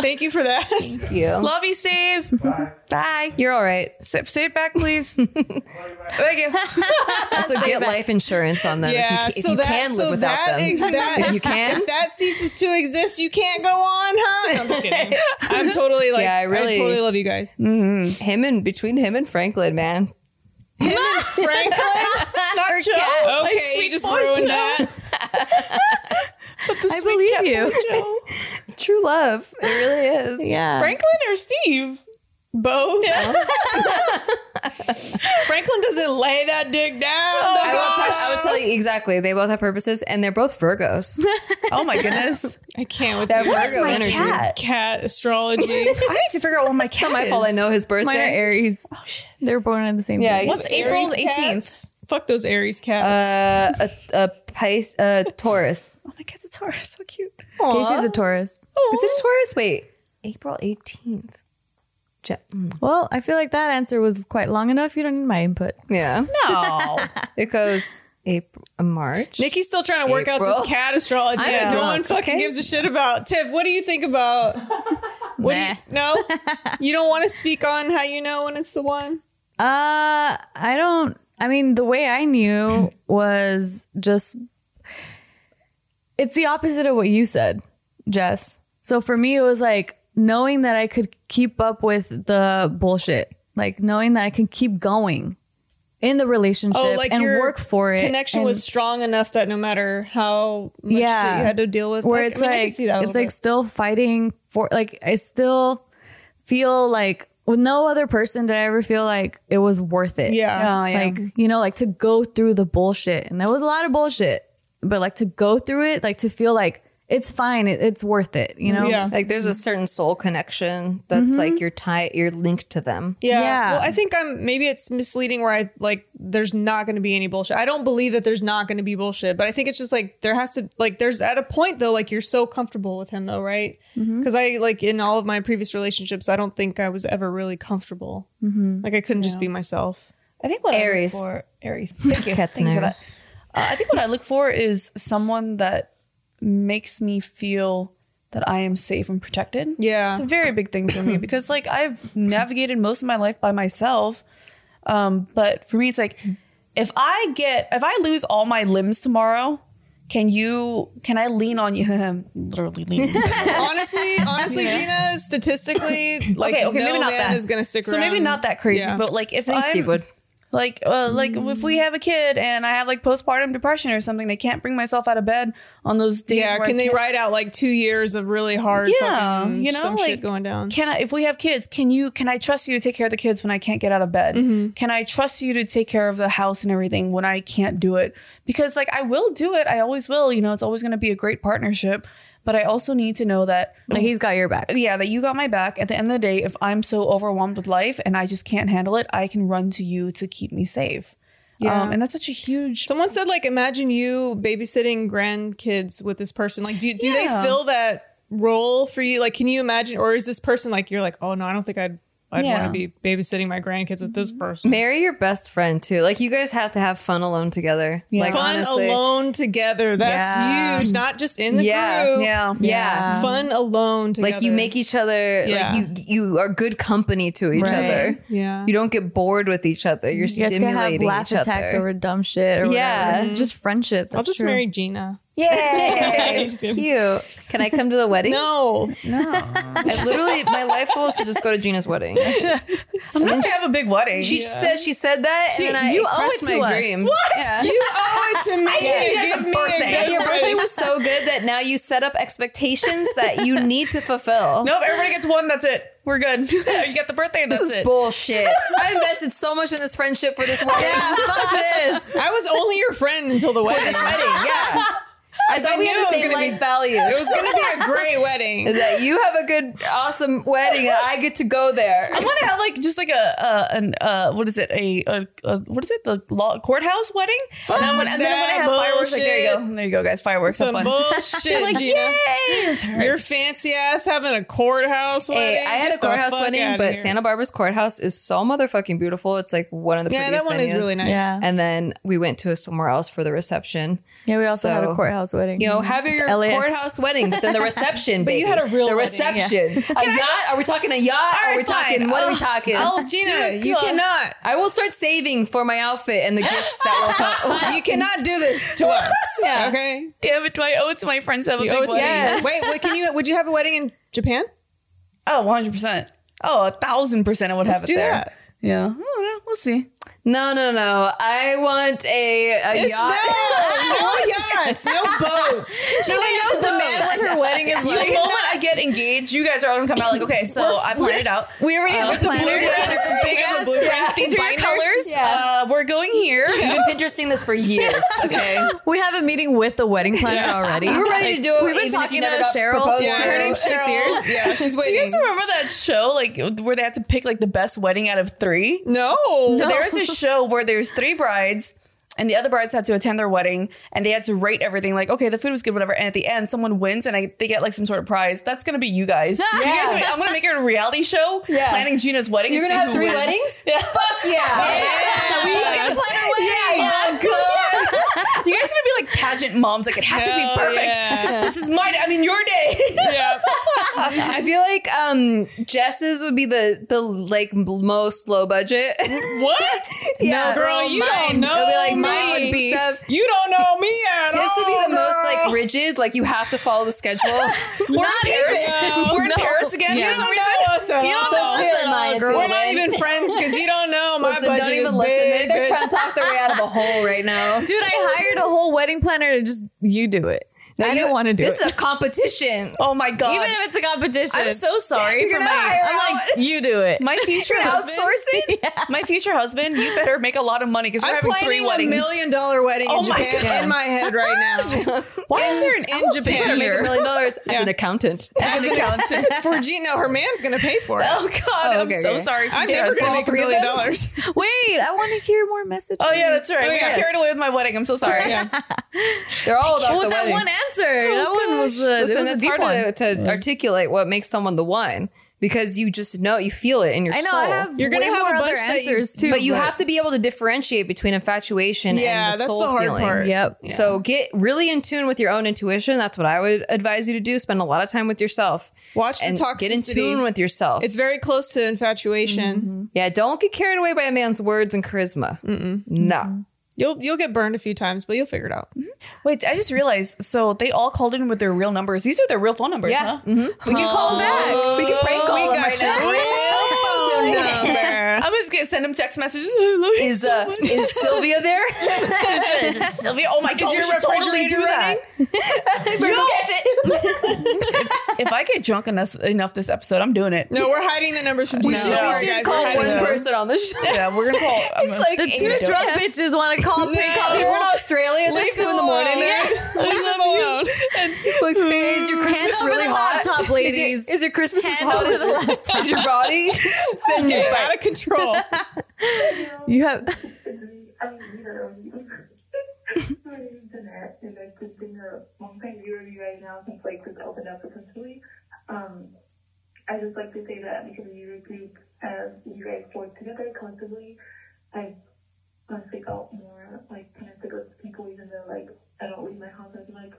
Thank you for that. Thank you. Love you, Steve. Bye. Bye. You're all right. Say it back, please. Thank you. Also, get life insurance on them yeah, if you, ca- if so you that, can live so without that, them. ex- that- if you can, if that ceases to exist, you can't go on, huh? No, I'm just kidding. I'm totally like, Yeah, I I really- totally love you guys. him and between him and Franklin, man. Franklin, not Joe. Okay, you just ruined that. I believe you. It's true love. It really is. Yeah. Franklin or Steve? Both. Franklin doesn't lay that dick down. I will, tell, I will tell you exactly. They both have purposes, and they're both Virgos. Oh my goodness. I can't with That you. Virgo my energy. cat? cat astrology. I need to figure out what my cat Not my fault. I know his birthday. Mine are Aries. Oh shit. They're born on the same Yeah, day. What's April Aries 18th? Fuck those Aries cats. Uh, a, a Pis, uh, Taurus. Oh my cat's a Taurus. So cute. Casey's a Taurus. Is it a Taurus? Wait, April eighteenth. Je- mm, Well, I feel like that answer was quite long enough. You don't need my input. yeah, No. it goes April, uh, March. Nikki's still trying to work out this cat astrology I'm that no one fucking okay? gives a shit about. Tiff, what do you think about? What do you, no, you don't want to speak on how you know when it's the one. Uh, I don't. I mean, the way I knew was just. It's the opposite of what you said, Jess. So for me, it was like knowing that I could keep up with the bullshit, like knowing that I can keep going in the relationship Oh, like and your work for it. Connection and- was strong enough that no matter how much Yeah. shit you had to deal with, where like, it's I mean, I can like see that it's like bit. still fighting for like I still feel like with no other person did I ever feel like it was worth it. yeah. Oh, yeah. Like, you know, like to go through the bullshit. And there was a lot of bullshit. But like to go through it, like to feel like it's fine, it, it's worth it, you know? Yeah. Like there's a certain soul connection that's like mm-hmm. you're tied, you're linked to them. Yeah. Yeah. Well, I think I'm maybe it's misleading where I like there's not going to be any bullshit. I don't believe that there's not going to be bullshit, but I think it's just like there has to like there's at a point though like you're so comfortable with him though, right? Mm-hmm. Because I like in all of my previous relationships, I don't think I was ever really comfortable. Mm-hmm. Like I couldn't just be myself. I think what Aries. I look for Aries. Thank you. Cats Thank you for that. Uh, I think what I look for is someone that makes me feel that I am safe and protected. Yeah. It's a very big thing for me because like I've navigated most of my life by myself. Um, but for me it's like if I get if I lose all my limbs tomorrow, can you can I lean on you? Literally lean. honestly, honestly, Gina, statistically, like okay, okay, no maybe not man that. is gonna stick so around. maybe not that crazy, Yeah. but like if I'm, Steve Wood. Like uh, like if we have a kid and I have like postpartum depression or something, I can't bring myself out of bed on those days. yeah, can they write out like two years of really hard Yeah, fucking you know, some like shit going down? Can I, if we have kids, can you can I trust you to take care of the kids when I can't get out of bed? Mm-hmm. Can I trust you to take care of the house and everything when I can't do it? Because like I will do it, I always will. You know, it's always going to be a great partnership. But I also need to know that Like he's got your back. yeah, that you got my back. At the end of the day, if I'm so overwhelmed with life and I just can't handle it, I can run to you to keep me safe. Yeah. Um, and that's such a huge. Someone said like imagine you babysitting grandkids with this person. Like do do Yeah. they fill that role for you? Like can you imagine or is this person like you're like, "Oh no, I don't think I'd I'd Yeah. want to be babysitting my grandkids with this mm-hmm. person." Marry your best friend too. Like you guys have to have fun alone together. Like Fun honestly. alone together. That's Yeah. huge. Not just in the Yeah. group. yeah. Yeah. Fun alone together. Like you make each other Yeah. like you you are good company to each Right. other. Yeah. You don't get bored with each other. You're You guys can have laugh each attacks other. over dumb shit or Yeah. whatever. Just friendship. That's I'll just true. marry Gina. Yay! Just. Cute. Can I come to the wedding? No. No. I literally my life goal is to just go to Gina's wedding. I'm not gonna have a big wedding. She said she said that, She- and then I you it owe crushed it to my us. dreams. What? Yeah. You owe it to me. gave you guys me birthday. Yeah, your birthday was so good that now you set up expectations that you need to fulfill. nope, everybody gets one. That's it. We're good. you get the birthday. and This is it. bullshit. I invested so much in this friendship for this wedding. Yeah, fuck this. I was only your friend until the wedding. this wedding, yeah. I thought we knew had it the was same gonna be- life values. It was gonna be a great wedding. that you have a good, awesome wedding, and I get to go there. I want to have like just like a uh, an uh what is it a, a, a what is it the law, courthouse wedding? and then, when, and then I want to that have fireworks. Like there you go, there you go, guys, fireworks. Some Have fun. bullshit, like Gina. yay! Your fancy ass having a courthouse wedding. Hey, I had a Get the courthouse wedding, but here. Santa Barbara's courthouse is so motherfucking beautiful. It's like one of the Yeah, that prettiest one is really nice. Yeah. And then we went to somewhere else for the reception. Yeah, we also had a So, courthouse wedding. You know, have your LAX. courthouse wedding, but then the reception. But you had a real the wedding, yeah. reception. A yacht? are we talking a yacht? are right, we talking? fine. What are we talking? Oh, Gina, you Cool. cannot. I will start saving for my outfit and the gifts that will come. You cannot do this to us. Yeah. Okay. Damn it! Do I owe it to my friends? to Have a You big owe it to wedding? Yes. Wait, wait, can you? Would you have a wedding in Japan? Oh, 100 percent. Oh, a thousand percent. I would have it do there. that. Yeah. Oh, yeah. We'll see. No, no, no. I want a, a It's yacht. no, no yachts, no boats. She didn't demand when her wedding is The moment I get engaged, you guys are all gonna come out like, okay, so I planned it out. We already have a planner. blueprints. Big ass Yeah, These are your colors. Yeah. Uh, we're going here. You've been Pinteresting this for years. Okay. We have a meeting with the wedding planner already. We're ready to do it. We've been talking to Cheryl Yeah, her Six years. Yeah, she's Do you guys remember that show, like where they had to pick like the best wedding out of three? No. So there's a show where there's three brides. And the other brides had to attend their wedding, and they had to rate everything. Like, okay, the food was good, whatever. And at the end, someone wins, and I, they get like some sort of prize. That's gonna be you guys. You guys I'm gonna make it a reality show. Yeah. planning Gina's wedding. You're gonna have three wins. weddings? Yeah. Fuck yeah. We each get to plan a wedding. Yeah, good. You guys are gonna be like pageant moms. Like it has to be perfect. yeah. This is my. I mean, your day. yeah. I feel like um Jess's would be the the like most low budget. What? yeah, girl, you don't know be like me. mine would be stuff. You don't know me at Tips would be all, the most like rigid, like you have to follow the schedule. We're in Paris. even. We're in No. Paris again. Yeah. for some You reason. don't know us at You don't all. know us Spirit at all, girl. We're not even friends because you don't know my Listen, budget don't is even listen. big. They're bitch. trying to talk their way out of a hole right now. Dude, I hired a whole wedding planner to just you do it. I didn't want to do it. This it. is a competition. Oh my god. Even if it's a competition. I'm so sorry for gonna my I'm like, you do it. my future husband. Outsourcing. My future husband. You better make a lot of money because we're I'm having three planning a million dollar wedding Oh in Japan God. in my head right now. Why is there an in Japan Better make here. a million dollars as Yeah. an accountant. as an accountant? For Gino, her man's gonna pay for it. Oh god, Oh, I'm so okay. sorry. I'm never gonna make a million dollars. Wait, I want to hear more messages. Oh yeah, that's right. Oh, we got carried away with my wedding. I'm so sorry. They're all about the with that wedding. one answer, oh, that one was, it Listen, was a it's deep hard one. to, to articulate what makes someone the one because you just know you feel it in your I know. soul. I have You're gonna have a more other bunch that you- answers too, but you have to be able to differentiate between infatuation Yeah, and the that's soul the hard feeling. part. Yep. So get really in tune with your own intuition. That's what I would advise you to do. Spend a lot of time with yourself. Watch the toxicity. get in tune with yourself. It's very close to infatuation. Mm-hmm. yeah, don't get carried away by a man's words and charisma. No. You'll you'll get burned a few times, but you'll figure it out. Mm-hmm. Wait, I just realized. So they all called in with their real numbers. These are their real phone numbers. Yeah. Huh? Mm-hmm. We can call them back. We can prank oh, call we them got right your now. real phone number. I'm just gonna send him text messages. I love Is so uh, much. is Sylvia there? Is it Sylvia? Oh my god, Is your we should totally refrigerator do that. Yo, catch it. If I get drunk enough, enough this episode, I'm doing it. No, we're hiding the numbers from We should, Don't we should guys, call one them. person on the show. Yeah, we're gonna call. I'm like The two drunk bitches want to call pick up We're in Australia. It's like two in the morning. alone. there. Leave them alone. Like, hey, is your Hand Christmas over really the hot? laptop, Is your, ladies. is your Christmas as Hand hot over as, the as your body? Send your You're out of control. You have I mean, neither you. My name is and I've just been a long-time viewer of you now since like this opened up essentially. Um, I just like to say that because of your group, as you guys work together collectively, I honestly felt more like connected with people, even though like I don't leave my house as much.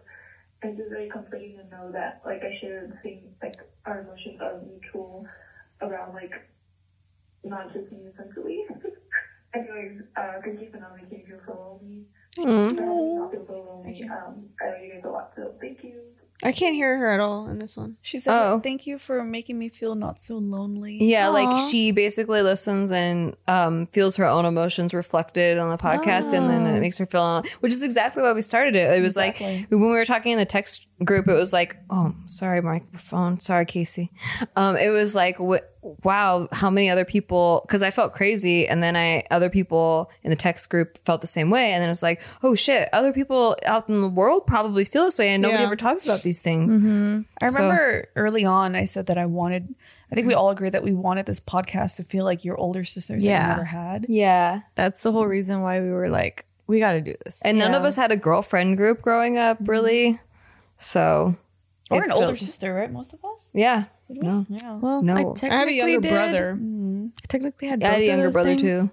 It's just very comforting to know that like I share the same like our emotions are mutual around like not just me essentially. Anyways, uh, thank you for not making me feel so lonely. For not feel so lonely. Um, I love you guys a lot, so thank you. I can't hear her at all in this one. She said, Oh. "Thank you for making me feel not so lonely." Yeah, like she basically listens and um, feels her own emotions reflected on the podcast, and then it makes her feel, which is exactly why we started it. It was Exactly. like when we were talking in the text group, it was like, oh, sorry, microphone, sorry, Casey. Um, it was like, wh- wow, how many other people? Because I felt crazy, and then I other people in the text group felt the same way, and then it was like, oh shit, other people out in the world probably feel this way, and nobody Yeah. ever talks about these things. Mm-hmm. I So- remember early on, I said that I wanted. I think we all agreed that we wanted this podcast to feel like your older sisters that Yeah. you never had. Yeah. that's the whole reason why we were like, we got to do this. And none of us had a girlfriend group growing up, mm-hmm. really. So, Or it an older sister, right? Most of us. Yeah. No. Yeah. well, No. I, I I have a younger did- brother. Mm-hmm. I technically had. I had a younger those brother things. too.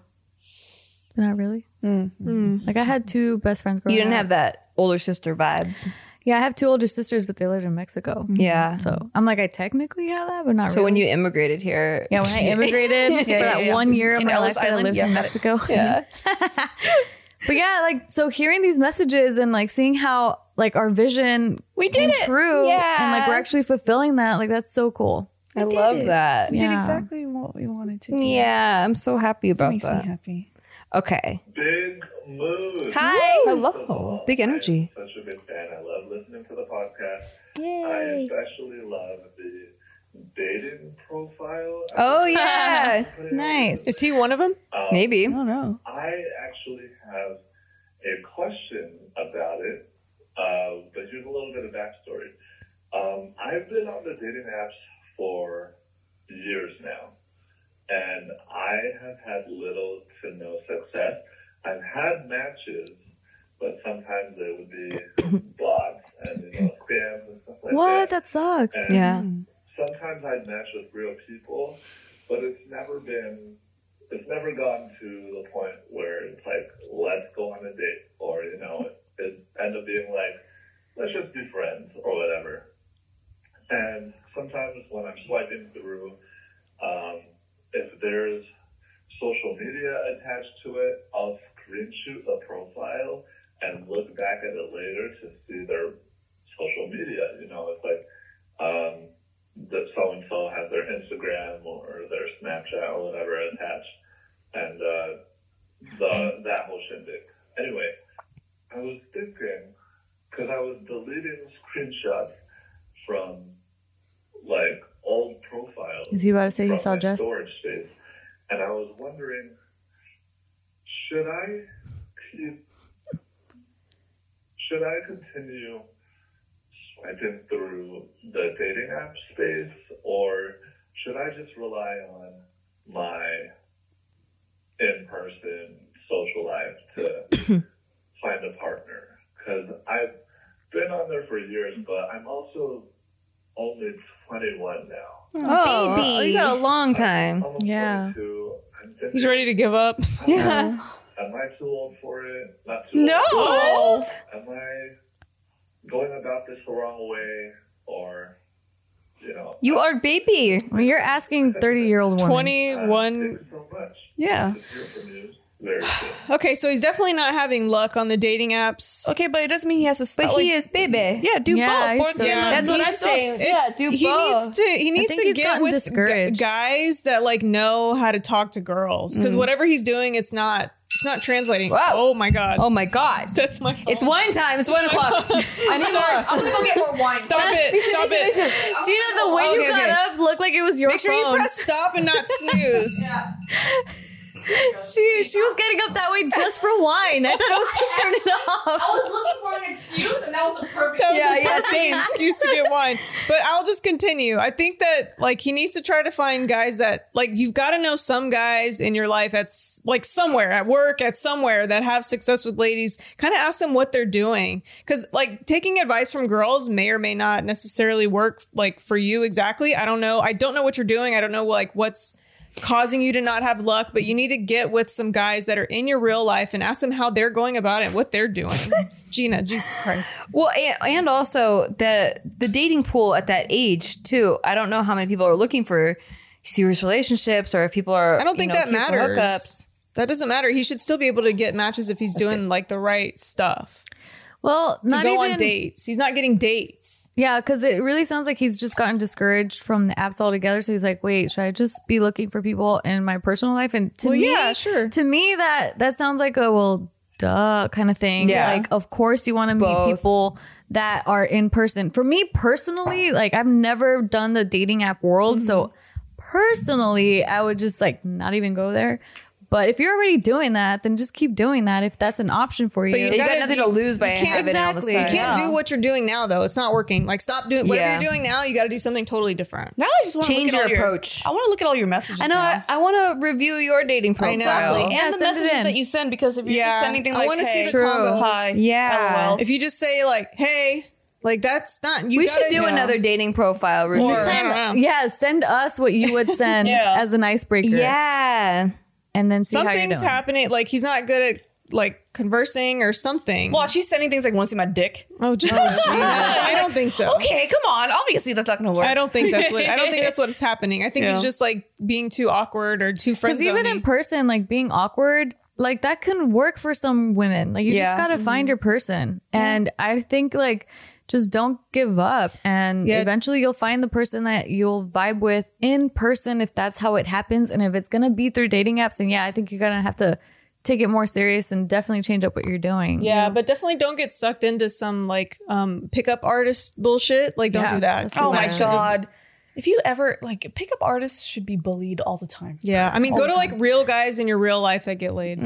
Not really. Mm-hmm. Mm. Like I had two best friends. Growing You didn't up. have that older sister vibe. Yeah, I have two older sisters, but they lived in Mexico. Mm-hmm. Yeah. So I'm like, I technically have that, but not really. So really. when you immigrated here, yeah, when I immigrated for yeah, that yeah. one year of In my Ellis life that I Island? lived Yeah, in. Mexico. yeah, But yeah, like so hearing these messages and like seeing how like our vision We did came it. true Yeah. and like we're actually fulfilling that, like that's so cool. I love that. We Yeah. did exactly what we wanted to do. Yeah, I'm so happy about that. Makes that. me happy. Okay. Big mood. Hi. Hello. Big energy. Such a big fan. I love listening to the podcast. I Yay. especially love the dating profile. Oh yeah. Nice. Is he one of them? Um, Maybe. I don't know. I actually have a question about it, uh, but here's a little bit of backstory. Um, I've been on the dating apps for years now, and I have had little to no success. I've had matches, but sometimes they would be bots and you know scams and stuff like What? that. That sucks. And Yeah. sometimes I'd match with real people, but it's never been, it's never gotten to the point where it's like, let's go on a date, or you know, it, end up being like, let's just be friends or whatever. And sometimes when I'm swiping through, um, if there's social media attached to it, I'll screenshot a profile and look back at it later to see their social media. You know, it's like um, that so and so has their Instagram or their Snapchat or whatever attached, and uh, the that whole shindig. Anyway, I was thinking because I was deleting screenshots from like old profiles. Is he about to say he saw Jess? storage space, and I was wondering, should I keep? Should I continue swiping through the dating app space, or should I just rely on my in-person social life to find a partner? Because I've been on there for years, but I'm also only 21 now. Oh, oh baby. you got a long time. Almost Yeah. I'm thinking, He's ready to give up. Yeah. Am I too old for it? Not too No. old. Am I going about this the wrong way, or you know? You are baby. Well, you're asking 30 year old woman. 21. so much. Yeah. To hear from you very soon. Okay, so he's definitely not having luck on the dating apps. Okay, but it doesn't mean he has to stop. But he is baby. Yeah, do Yeah, both. so- Yeah, That's what I'm saying. Yeah, It's- do he both. needs to he needs to get with discouraged. gu- guys that like know how to talk to girls because mm. whatever he's doing it's not it's not translating. Wow. Oh my god. Oh my god. That's my phone. It's wine time. It's one o'clock. I need more. I'm gonna go get more wine. Stop it. Stop it. Gina, the way you got okay. up looked like it was your phone. Make sure you phone. press stop and not snooze. she she was getting up that way just for wine. I thought it was to turn it off. I was looking for an excuse, and that was a perfect. That was Yeah, a yeah, same. excuse to get wine. But I'll just continue. I think that like he needs to try to find guys that like you've got to know some guys in your life at like somewhere at work at somewhere that have success with ladies. Kind of ask them what they're doing because like taking advice from girls may or may not necessarily work like for you exactly. I don't know. I don't know what you're doing. I don't know like what's causing you to not have luck, but you need to get with some guys that are in your real life and ask them how they're going about it what they're doing. Gina, Jesus Christ. Well, and, and also the the dating pool at that age too. I don't know how many people are looking for serious relationships or if people are. I don't you think know, that matters. That doesn't matter. He should still be able to get matches if he's doing like the right stuff. Well, not go even on dates. He's not getting dates. Yeah, because it really sounds like he's just gotten discouraged from the apps altogether. So he's like, wait, should I just be looking for people in my personal life? And to Well, me, yeah, sure. To me, that that sounds like a well, duh kind of thing. Yeah. Like, of course you want to meet people that are in person. For me personally, like I've never done the dating app world, so mm-hmm. personally, I would just like not even go there. But if you're already doing that, then just keep doing that if that's an option for you. you You got gotta nothing be- to lose by you can't- having it on the exactly. side. You can't do what you're doing now though. It's not working. Like stop doing whatever Yeah. you're doing now. You got to do something totally different. Now I just want to Change look at your all approach. I want to look at all your messages. I know. I, now. I want to review your dating profile. Exactly. and Yeah, the messages that you send because if you're Yeah. just sending things I like, wanna see the True. combos. hi, Yeah. lol. If you just say like, "Hey," like that's not. You we gotta, should do yeah. another dating profile review. Or- This time, know. yeah, send us what you would send Yeah. as an icebreaker. yeah. And then see how you're Something's doing. happening. Like he's not good at like conversing or something. Well, she's sending things like, "Want to see my dick?" Oh, oh Jesus. I don't think so. Okay, come on. Obviously, that's not going to work. I don't think that's what I don't think that's what's happening. I think Yeah. he's just like being too awkward or too friend Because even in person, like being awkward, like that can work for some women. Like you Yeah. just gotta find mm-hmm. your person. And I think like just don't give up. And Yeah. eventually you'll find the person that you'll vibe with in person if that's how it happens. And if it's going to be through dating apps, and yeah, I think you're going to have to take it more serious and definitely change up what you're doing. Yeah, but definitely don't get sucked into some like um pickup artist bullshit. Like don't Yeah, do that. Oh my That god. If you ever like pickup artists should be bullied all the time. Yeah, I mean, All go the to like real guys in your real life that get laid.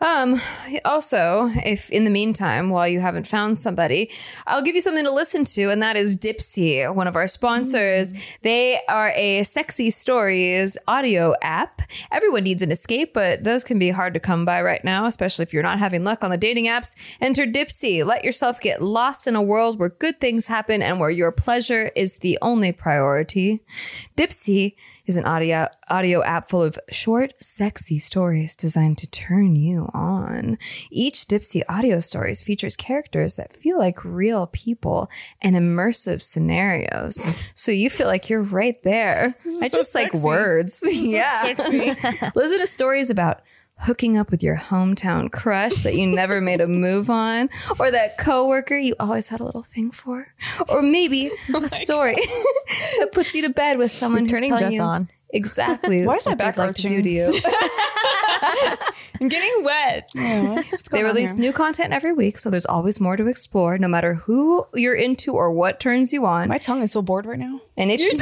Um, also, if in the meantime, while you haven't found somebody, I'll give you something to listen to, and that is Dipsea, one of our sponsors. They are a sexy stories audio app. Everyone needs an escape, but those can be hard to come by right now, especially if you're not having luck on the dating apps. Enter Dipsea. Let yourself get lost in a world where good things happen and where your pleasure is the only priority. Dipsea is an audio audio app full of short, sexy stories designed to turn you on. Each Dipsea audio stories features characters that feel like real people and immersive scenarios. So you feel like you're right there. I so just like sexy. words. yeah. sexy. Listen to stories about hooking up with your hometown crush that you never made a move on, or that coworker you always had a little thing for, or maybe Oh a story that puts you to bed with someone who's turning telling you on. exactly Why is my what they'd back like to do to you. I'm getting wet. they release new content every week, so there's always more to explore, no matter who you're into or what turns you on. My tongue is so bored right now. And if you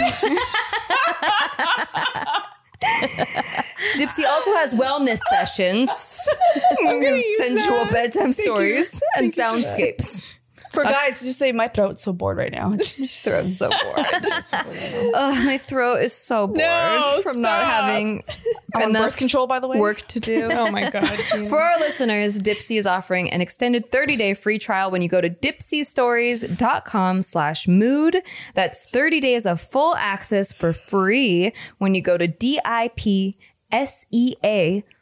Dipsea also has wellness sessions, sensual bedtime stories, and soundscapes. For uh, guys, just say my throat's so bored right now. My throat's so bored. Ugh, uh, my throat is so bored No, from not stop. having I'm on enough birth control, by the way. work to do. Oh my god. Gina. For our listeners, Dipsea is offering an extended 30-day free trial when you go to dipseastories.com slash mood. That's 30 days of full access for free when you go to D-I-P-S-E-A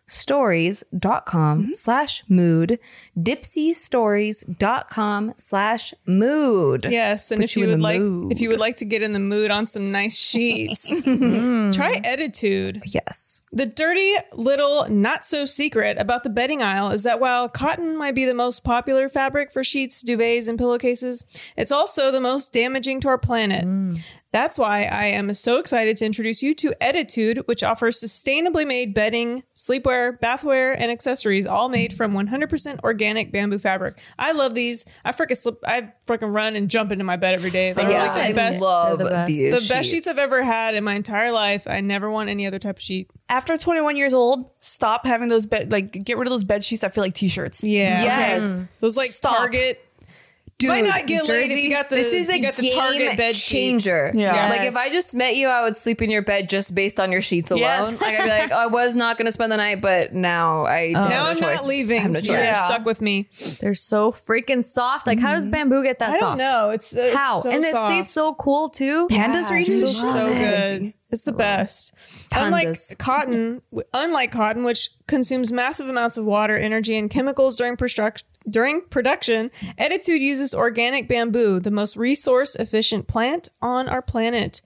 stories.com mm-hmm. slash mood dipseastories.com slash mood Yes, and Put if you you, would like, mood. if you would like to get in the mood on some nice sheets, mm-hmm. try Ettitude. yes The dirty little not so secret about the bedding aisle is that while cotton might be the most popular fabric for sheets, duvets, and pillowcases, it's also the most damaging to our planet. Mm. That's why I am so excited to introduce you to Ettitude, which offers sustainably made bedding, sleepwear, bathwear, and accessories, all made from 100% organic bamboo fabric. I love these. I freaking slip. I freaking run and jump into my bed every day. They're yes, like the I best. love the best. these the best sheets I've ever had in my entire life. I never want any other type of sheet. After 21 years old, stop having those bed like get rid of those bed sheets that feel like t-shirts. Yeah. Yes. Those like Stop. Target. Might not get laid if you got the this is a you got the game Target bed sheets. changer. Yeah. Like if I just met you, I would sleep in your bed just based on your sheets alone. Yes. Like I'd be like, oh, I was not going to spend the night, but now I have Now no I'm choice. not I leaving. have no so choice. you're Yeah. stuck with me. They're so freaking soft. Like, how does bamboo get that I soft? don't know. It's, uh, it's How? so and it soft. stays so cool too. Pandas are It eating feels so good. It's the best. Unlike cotton, unlike cotton, which consumes massive amounts of water, energy, and chemicals during production. During production, Ettitude uses organic bamboo, the most resource efficient plant on our planet.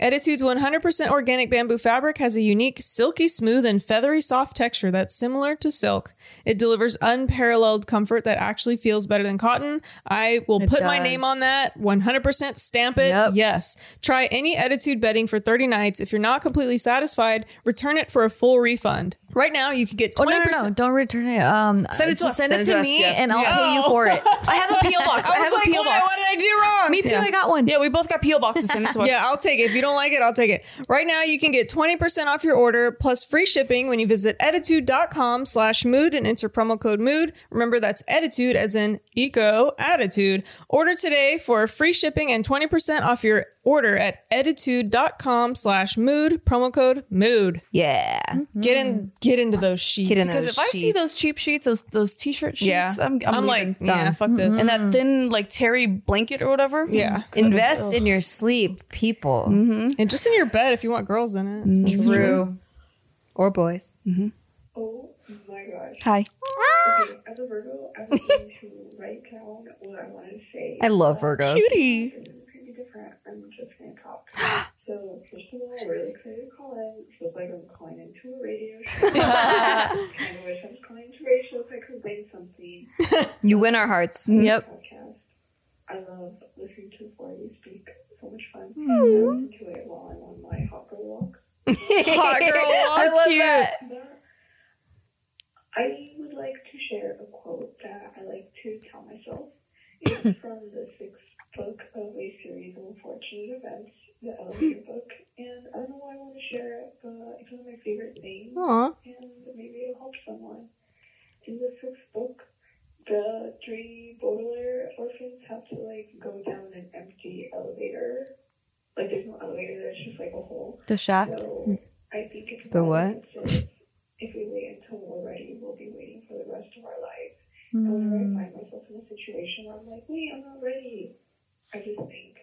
Ettitude's 100% organic bamboo fabric has a unique, silky smooth, and feathery soft texture that's similar to silk. It delivers unparalleled comfort that actually feels better than cotton. I will It put my name on that 100% stamp it. Yep. Yes. Try any Attitude bedding for 30 nights. If you're not completely satisfied, return it for a full refund. Right now, you can get 20%. Oh no, no, no! Don't return it. Um, Send it to us. Send, Send it it to to us, me, yeah. and I'll pay you Oh. for it. I have a PO box. I, have a PO box. What did I do wrong? me too. I got one. Yeah, we both got PO boxes. Send it to us. Yeah, I'll take it. If you don't like it, I'll take it. Right now, you can get 20% off your order plus free shipping when you visit ettitude.com slash mood and enter promo code mood. Remember, that's attitude as in eco attitude. Order today for free shipping and 20% off your order at ettitude.com slash mood, promo code mood. Yeah. Get in, get into those sheets. Get in Because those if I see those cheap sheets, those those t-shirt sheets, yeah, I'm, I'm, like, leaving. yeah, fuck this. Mm-hmm. and that thin like terry blanket or whatever. Yeah. Mm-hmm. Invest in your sleep, people. Mm-hmm. And just in your bed if you want girls in it. True. Or boys. Oh my gosh. Hi. Okay, as a Virgo, I was going to write down what I wanted to say. I love Virgos. Cutie. This is pretty different. I'm just going to talk. So, first of all, really excited to call in. Feels like I'm calling into a radio show. kind of wish I was calling into a radio show so I could win something. You win our hearts. Mm-hmm. Yep. Podcast. I love listening to the way you speak. So much fun. Mm-hmm. i listen to it while I'm on my hot girl walk. Hot girl walk, I love cute. that. I would like to share a quote that I like to tell myself. It's from the sixth book of a series of unfortunate events, the elevator book. And I don't know why I want to share it, but it's one of my favorite things. Aw. and maybe it'll help someone. In the sixth book, the three Baudelaire orphans have to like go down an empty elevator. Like there's no elevator, there's just like a hole. The shaft. So I think it's The what? If we wait until we're ready, we'll be waiting for the rest of our lives. Hmm. And whenever I find myself in a situation where I'm like, wait, I'm not ready, I just think,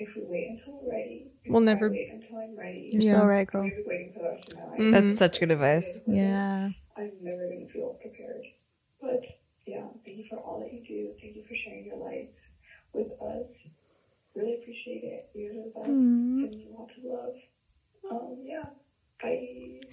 if we wait until we're ready, if We'll never- wait until I'm ready. You're Yeah. so right, girl. gonna be waiting for the rest of my life. Mhm. That's such good advice. Yeah. I'm never going to feel prepared. But yeah, thank you for all that you do. Thank you for sharing your life with us. Really appreciate it. You're the best. Mm. Sending you lots of love. Um, yeah. Bye.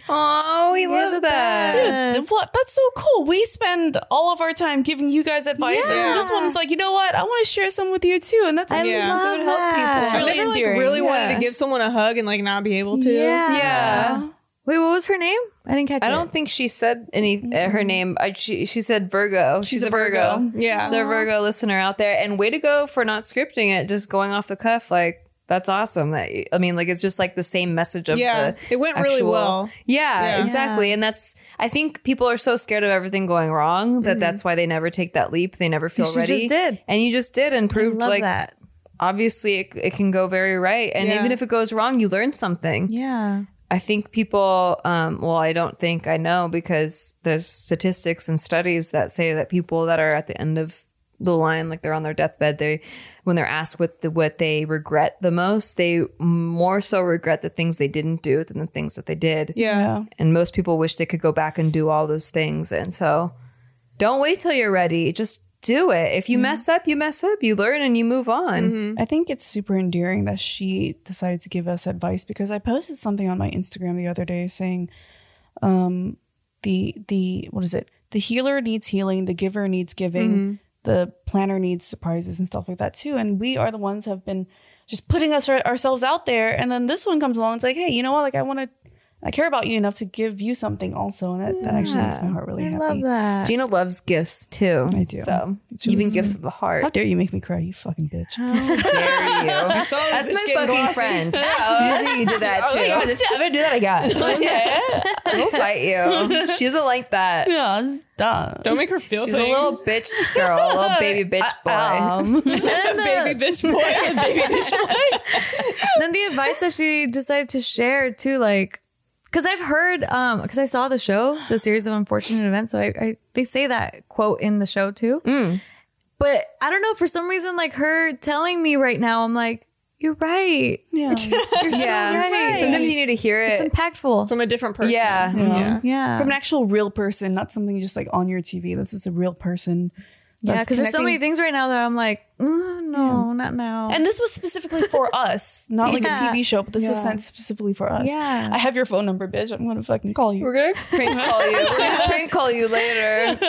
Oh, we You're love that. Dude, what? That's so cool. We spend all of our time giving you guys advice, Yeah. and this one's like, you know what? I want to share some with you too, and that's I actually love so to help that. people. It's I've really never like endearing. really wanted to give someone a hug and like not be able to. Yeah. Yeah. Wait, what was her name? I didn't catch I it. don't think she said any uh, her name. I, she she said Virgo. She's, a Virgo. Yeah. She's a Virgo listener out there, and way to go for not scripting it, just going off the cuff. Like that's awesome. That I mean, like it's just like the same message of Yeah. the. It went really well. Yeah, Yeah. exactly. And that's I think people are so scared of everything going wrong that that's why they never take that leap. They never feel She ready. just did. and you just did and I proved love like that. obviously it, it can go very right. And Yeah. even if it goes wrong, you learn something. Yeah. I think people, um, well, I don't think I know because there's statistics and studies that say that people that are at the end of the line, like they're on their deathbed, they, when they're asked what the, what they regret the most, they more so regret the things they didn't do than the things that they did. Yeah. And most people wish they could go back and do all those things. And so don't wait till you're ready. Just do it. If you mm-hmm. mess up, you mess up. You learn and you move on. Mm-hmm. I think it's super endearing that she decided to give us advice because I posted something on my Instagram the other day saying, um, the the what is it? The healer needs healing, the giver needs giving, mm-hmm. The planner needs surprises and stuff like that too. And we are the ones who have been just putting us ourselves out there. And then this one comes along. It's like, hey, you know what? Like I want to. I care about you enough to give you something also, and that, that actually makes my heart really I happy. love that. Gina loves gifts too. I do. So It's really even sweet. gifts of the heart. How dare you make me cry, you fucking bitch? How dare you? I saw this That's my fucking glossy. friend. Usually you do that too. I'm gonna do that again. We'll fight you. She doesn't like that. Yeah, stop. Don't make her feel She's a little bitch girl, a little baby bitch boy. Um, the- baby bitch boy. A baby bitch boy. then the advice that she decided to share too, like, because I've heard, um, because I saw the show, the series of unfortunate events, so I, I they say that quote in the show too. But I don't know for some reason, like her telling me right now, I'm like, you're right. yeah. You're so yeah. right. Sometimes you need to hear it. it's impactful. From a different person. Yeah. Yeah. yeah, From an actual real person, not something just like on your TV. This is a real person. Yeah. Because there's so many things right now that I'm like, mm, no, not now. And this was specifically for us, not like a TV show, but this was sent specifically for us. Yeah. I have your phone number, bitch. I'm gonna fucking call you. We're gonna prank call you. We're gonna prank call you later,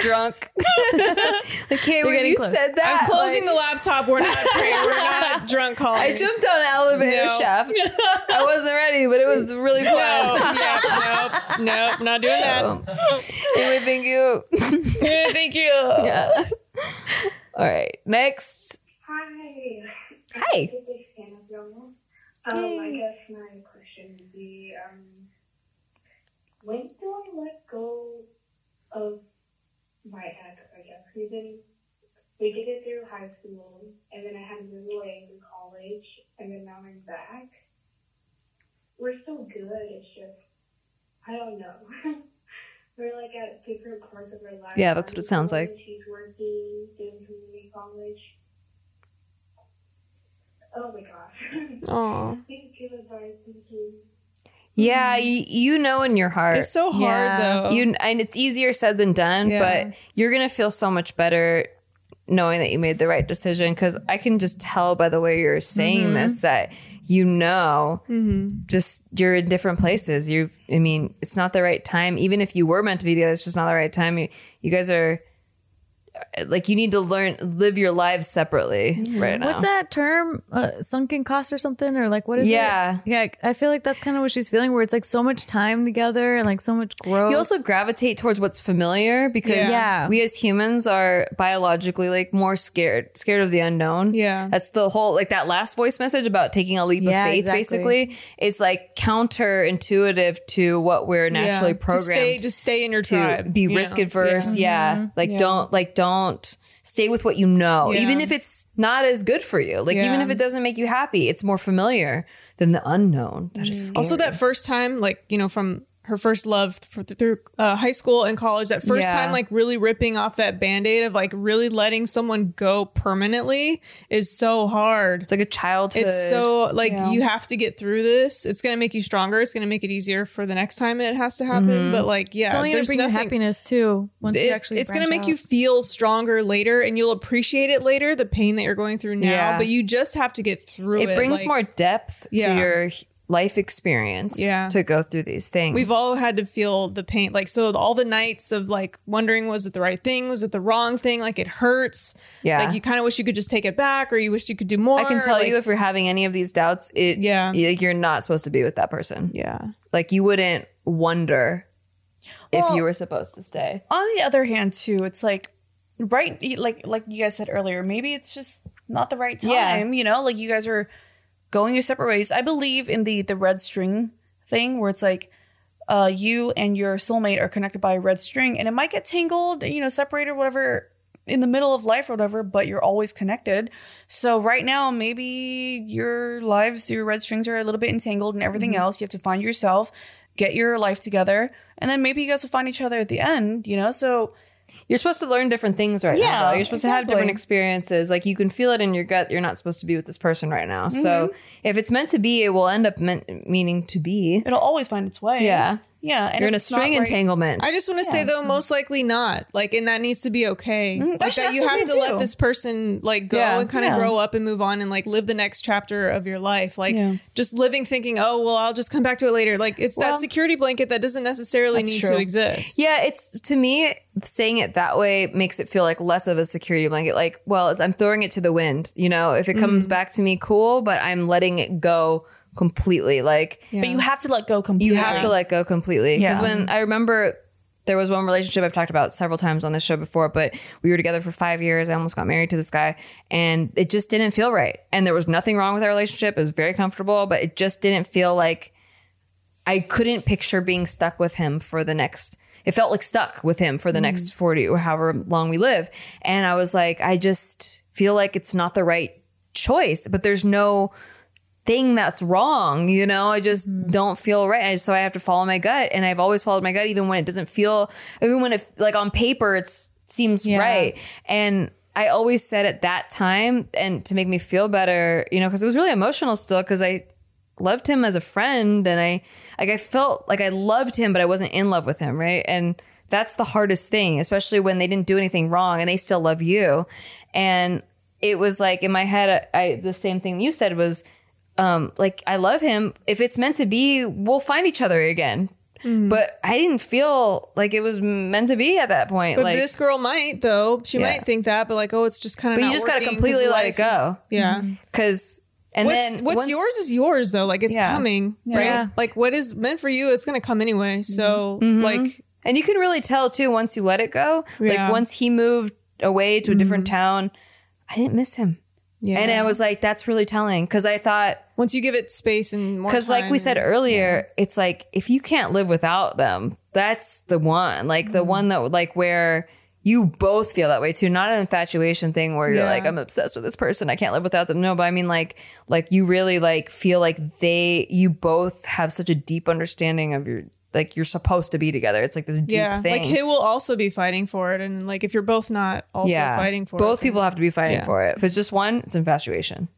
drunk. like, hey, when you close. said that, I'm closing like, the laptop. We're not we're not drunk calling. I jumped on an elevator No. shaft. I wasn't ready, but it was really No, fun. yeah, nope, nope, not doing that. anyway, thank you. Thank you. Yeah. All right. Next. Hi. Hi. I'm a big fan of y'all. Um, I guess my question would be, um, when do I let go of my ex, Been, we did it through high school, and then I had to move away through college, and then now I'm back. We're still good, it's just, I don't know. We're like at different parts of our lives. Yeah, that's what it sounds like. She's working, doing community college. Oh my gosh. Aw. Thank you, advice. Thank you. Yeah, you, you know in your heart. It's so hard Yeah. though. you and it's easier said than done, Yeah. but you're gonna feel so much better knowing that you made the right decision. Because I can just tell by the way you're saying Mm-hmm. this that you know, just you're in different places. You, I mean, it's not the right time. Even if you were meant to be together, it's just not the right time. You, you guys are. Like you need to learn live your lives separately right now. What's that term? Uh, sunken cost or something? Or like what is Yeah. it? Yeah. Yeah, I feel like that's kind of what she's feeling, where it's like so much time together and like so much growth. You also gravitate towards what's familiar because Yeah. Yeah. we as humans are biologically like more scared, scared of the unknown. Yeah. That's the whole like that last voice message about taking a leap Yeah, of faith exactly. basically is like counterintuitive to what we're naturally Yeah. programmed Just stay, just stay in your to tribe. be you risk know? adverse. Yeah. Like Yeah. don't like don't stay with what you know. Yeah. Even if it's not as good for you. Like even if it doesn't make you happy, it's more familiar than the unknown. That is mm. scary. Also, that first time, like you know, from her first love for, through uh, high school and college, that first Yeah. time, like really ripping off that band aid of like really letting someone go permanently is so hard. it's like a childhood. It's so like Yeah. you have to get through this. It's gonna make you stronger. It's gonna make it easier for the next time it has to happen. But like, yeah, it's only going to bring you happiness too. Once you actually, it's going to make you feel stronger later and you'll appreciate it later the pain that you're going through now Yeah. but you just have to get through it it brings Like, more depth to your life experience Yeah. to go through these things. we've all had to feel the pain like so all the nights of like wondering was it the right thing was it the wrong thing like it hurts Yeah. like you kind of wish you could just take it back or you wish you could do more I can tell like- you if you're having any of these doubts, it Yeah. you're not supposed to be with that person. yeah Like you wouldn't wonder if you were supposed to stay. on the other hand too it's like right like like you guys said earlier maybe it's just not the right time Yeah. you know like you guys are going your separate ways. I believe in the the red string thing where it's like uh you and your soulmate are connected by a red string and it might get tangled you know separated whatever in the middle of life or whatever but you're always connected. So right now maybe your lives your red strings are a little bit entangled and everything else. You have to find yourself get your life together and then maybe you guys will find each other at the end you know? So You're supposed to learn different things right now. Yeah, though. You're supposed to have different experiences. Like you can feel it in your gut. You're not supposed to be with this person right now. Mm-hmm. So if it's meant to be, it will end up meant, meaning to be. it'll always find its way. Yeah. Yeah. And You're in a string right- entanglement. I just want to say though, most likely not. Like, and that needs to be okay. Like Actually, that, you have okay, to let this person like go Yeah, and kind of yeah. grow up and move on and like live the next chapter of your life. Like, Yeah. just living thinking, oh well, I'll just come back to it later. Like, it's Well, that security blanket that doesn't necessarily need true. to exist. Yeah, it's to me saying it that way makes it feel like less of a security blanket. Like, well, it's, I'm throwing it to the wind. You know, if it comes Mm-hmm. back to me, cool, but I'm letting it go completely. Like, But you have to let go completely. you have to let go completely. Because Yeah. when I remember there was one relationship I've talked about several times on this show before, but we were together for five years. I almost got married to this guy, and it just didn't feel right. And there was nothing wrong with our relationship. It was very comfortable, but it just didn't feel like I couldn't picture being stuck with him for the next. It felt like stuck with him for the next mm. 40 or however long we live. And I was like, I just feel like it's not the right choice, but there's no thing that's wrong. You know, I just mm-hmm. don't feel right. I, so I have to follow my gut. And I've always followed my gut, even when it doesn't feel, even when it, like on paper, it seems Yeah. right. And I always said at that time, and to make me feel better, you know, because it was really emotional still, because I loved him as a friend and I, like, I felt like I loved him, but I wasn't in love with him. Right. And that's the hardest thing, especially when they didn't do anything wrong and they still love you. And it was like in my head, I, the same thing you said was, um, like I love him. If it's meant to be, we'll find each other again. Mm. But I didn't feel like it was meant to be at that point. But like, this girl might though. She Yeah. might think that, but like, oh, it's just kind of. But you just gotta completely let it go. yeah. because and what's then what's once- yours is yours though. Like it's Yeah. coming, right? Yeah. Like what is meant for you, it's gonna come anyway. So Mm-hmm. like, and you can really tell too once you let it go. Yeah. Like once he moved away to a different town, I didn't miss him. yeah. And I was like, that's really telling because I thought once you give it space and more, because like we said earlier it's like if you can't live without them that's the one. Like Mm-hmm. the one that like where you both feel that way too. Not an infatuation thing where you're Yeah. like i'm obsessed with this person. I can't live without them. No but i mean like like you really like feel like they you both have such a deep understanding of your like you're supposed to be together. It's like this deep yeah, thing. like he will also be fighting for it, and like if you're both not also fighting for both it, both people have to be fighting Yeah. for it. If it's just one it's infatuation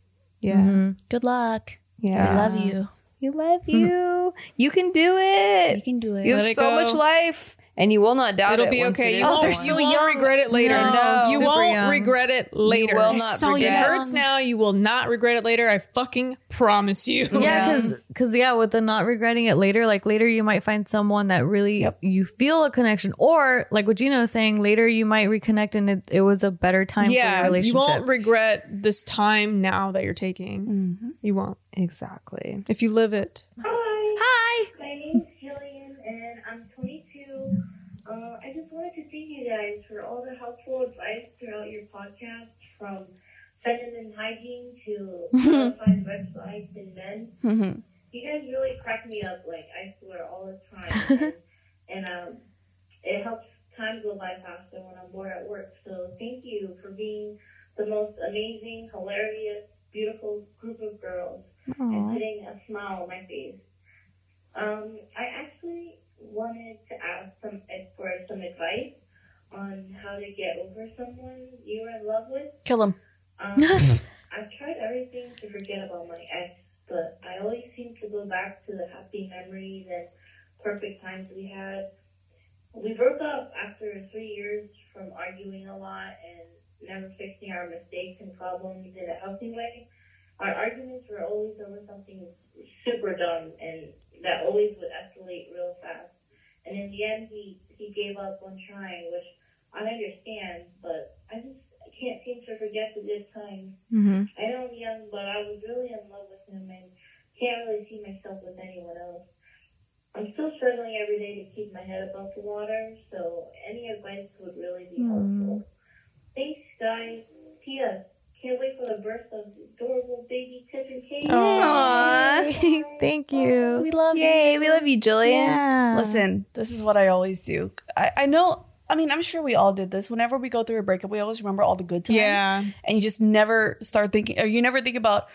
yeah, mm-hmm. Good luck. yeah I love you. you love you you can do it You can do it. You have Let it so go. much life and you will not doubt It'll it. be okay. You is won't, born. you won't regret it later. No, you won't young. regret it later. will not So regret it hurts now. You will not regret it later. I fucking promise you. Yeah, because because yeah, with the not regretting it later, like later you might find someone that really you feel a connection, or like what Gino was saying, later you might reconnect and it, it was a better time for your yeah, you won't regret this time now that you're taking. Mm-hmm. You won't exactly. if you live it. All the helpful advice throughout your podcast, from feminine hygiene to qualified websites and men. You guys really crack me up, like I swear, all the time, and, and um, it helps time go by faster when I'm bored at work. So thank you for being the most amazing, hilarious, beautiful group of girls and putting a smile on my face. Um, I actually wanted to ask some for some advice on how to get over someone you were in love with. Kill him. Um, I've tried everything to forget about my ex, but I always seem to go back to the happy memories and perfect times we had. We broke up after three years from arguing a lot and never fixing our mistakes and problems in a healthy way. Our arguments were always over something super dumb and that always would escalate real fast. And in the end, he, he gave up on trying, which I understand, but I just I can't seem to forget the good times. Mm-hmm. I know I'm young, but I was really in love with him and can't really see myself with anyone else. I'm still struggling every day to keep my head above the water, so any advice would really be helpful. Thanks, guys. P.S. Can't wait for the birth of adorable baby Tip and Kate. Aww. Thank you. We love you. Yay, we love you, Jillian. Yeah. Listen, this is what I always do. I, I know. I mean, I'm sure we all did this. Whenever we go through a breakup, we always remember all the good times. Yeah. And you just never start thinking, or you never think about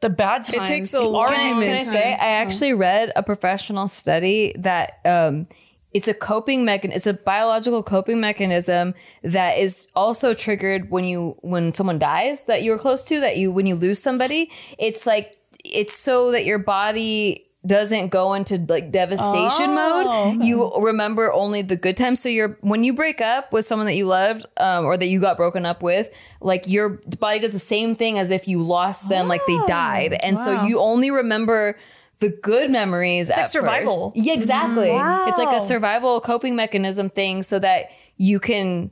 the bad times. It takes a the long time. I, can I say, I actually read a professional study that um, it's a coping mechanism. It's a biological coping mechanism that is also triggered when you when someone dies that you were close to. That you when you lose somebody, it's like it's so that your body doesn't go into like devastation Oh, mode. You remember only the good times. So you're when you break up with someone that you loved um, or that you got broken up with, like your body does the same thing as if you lost them, like they died, and so you only remember the good memories. It's like survival. Yeah, exactly. It's like a survival coping mechanism thing, so that you can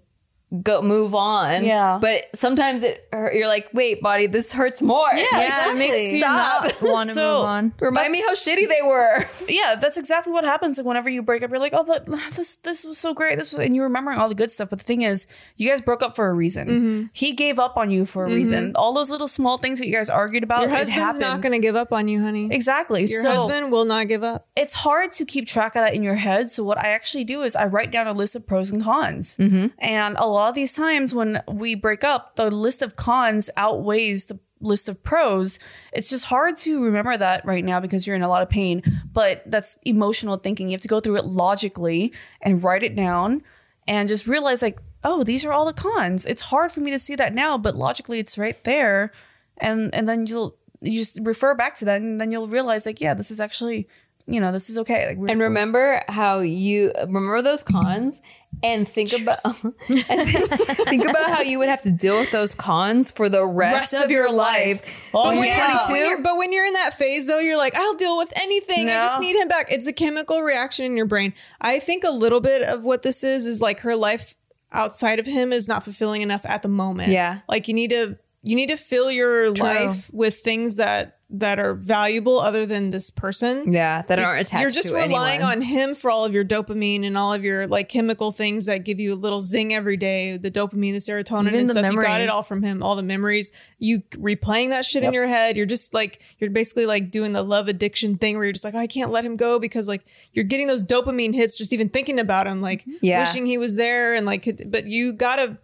go move on. Yeah. But sometimes it you're like, wait, body, this hurts more. Yeah, yeah, it makes you want to So- move on. Remind me how shitty they were. yeah, that's exactly what happens. Like whenever you break up, you're like, oh, but this this was so great. This was, and you're remembering all the good stuff. But the thing is, you guys broke up for a reason. Mm-hmm. He gave up on you for a reason. All those little small things that you guys argued about. Your it husband's not going to give up on you, honey. exactly. Your so husband will not give up. it's hard to keep track of that in your head. So what I actually do is I write down a list of pros and cons. Mm-hmm. And a lot of these times when we break up, the list of cons outweighs the list of pros. It's just hard to remember that right now because you're in a lot of pain. But that's emotional thinking. You have to go through it logically and write it down and just realize like, oh, these are all the cons. It's hard for me to see that now, but logically it's right there. And and then you'll you just refer back to that and then you'll realize like, yeah, this is actually you know, this is okay. Like, we're- And remember how you remember those cons and think about and think about how you would have to deal with those cons for the rest, of, your life. Oh, But when, yeah. you're, when you're- but when you're in that phase, though, you're like, I'll deal with anything. I just need him back. It's a chemical reaction in your brain. I think a little bit of what this is is like her life outside of him is not fulfilling enough at the moment. Yeah. like you need to you need to fill your life with things that that are valuable other than this person. Yeah, that aren't attached. You're just relying anyone. on him for all of your dopamine and all of your like chemical things that give you a little zing every day. The dopamine, the serotonin, Even and the stuff. You got it all from him. All the memories. You replaying that shit in your head. You're just like you're basically like doing the love addiction thing where you're just like, I can't let him go because like you're getting those dopamine hits just even thinking about him, like mm-hmm. Yeah. wishing he was there and like. But you gotta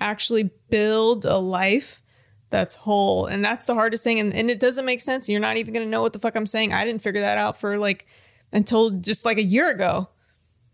actually build a life that's whole and that's the hardest thing and, and it doesn't make sense you're not even gonna know what the fuck i'm saying i didn't figure that out for like until just like a year ago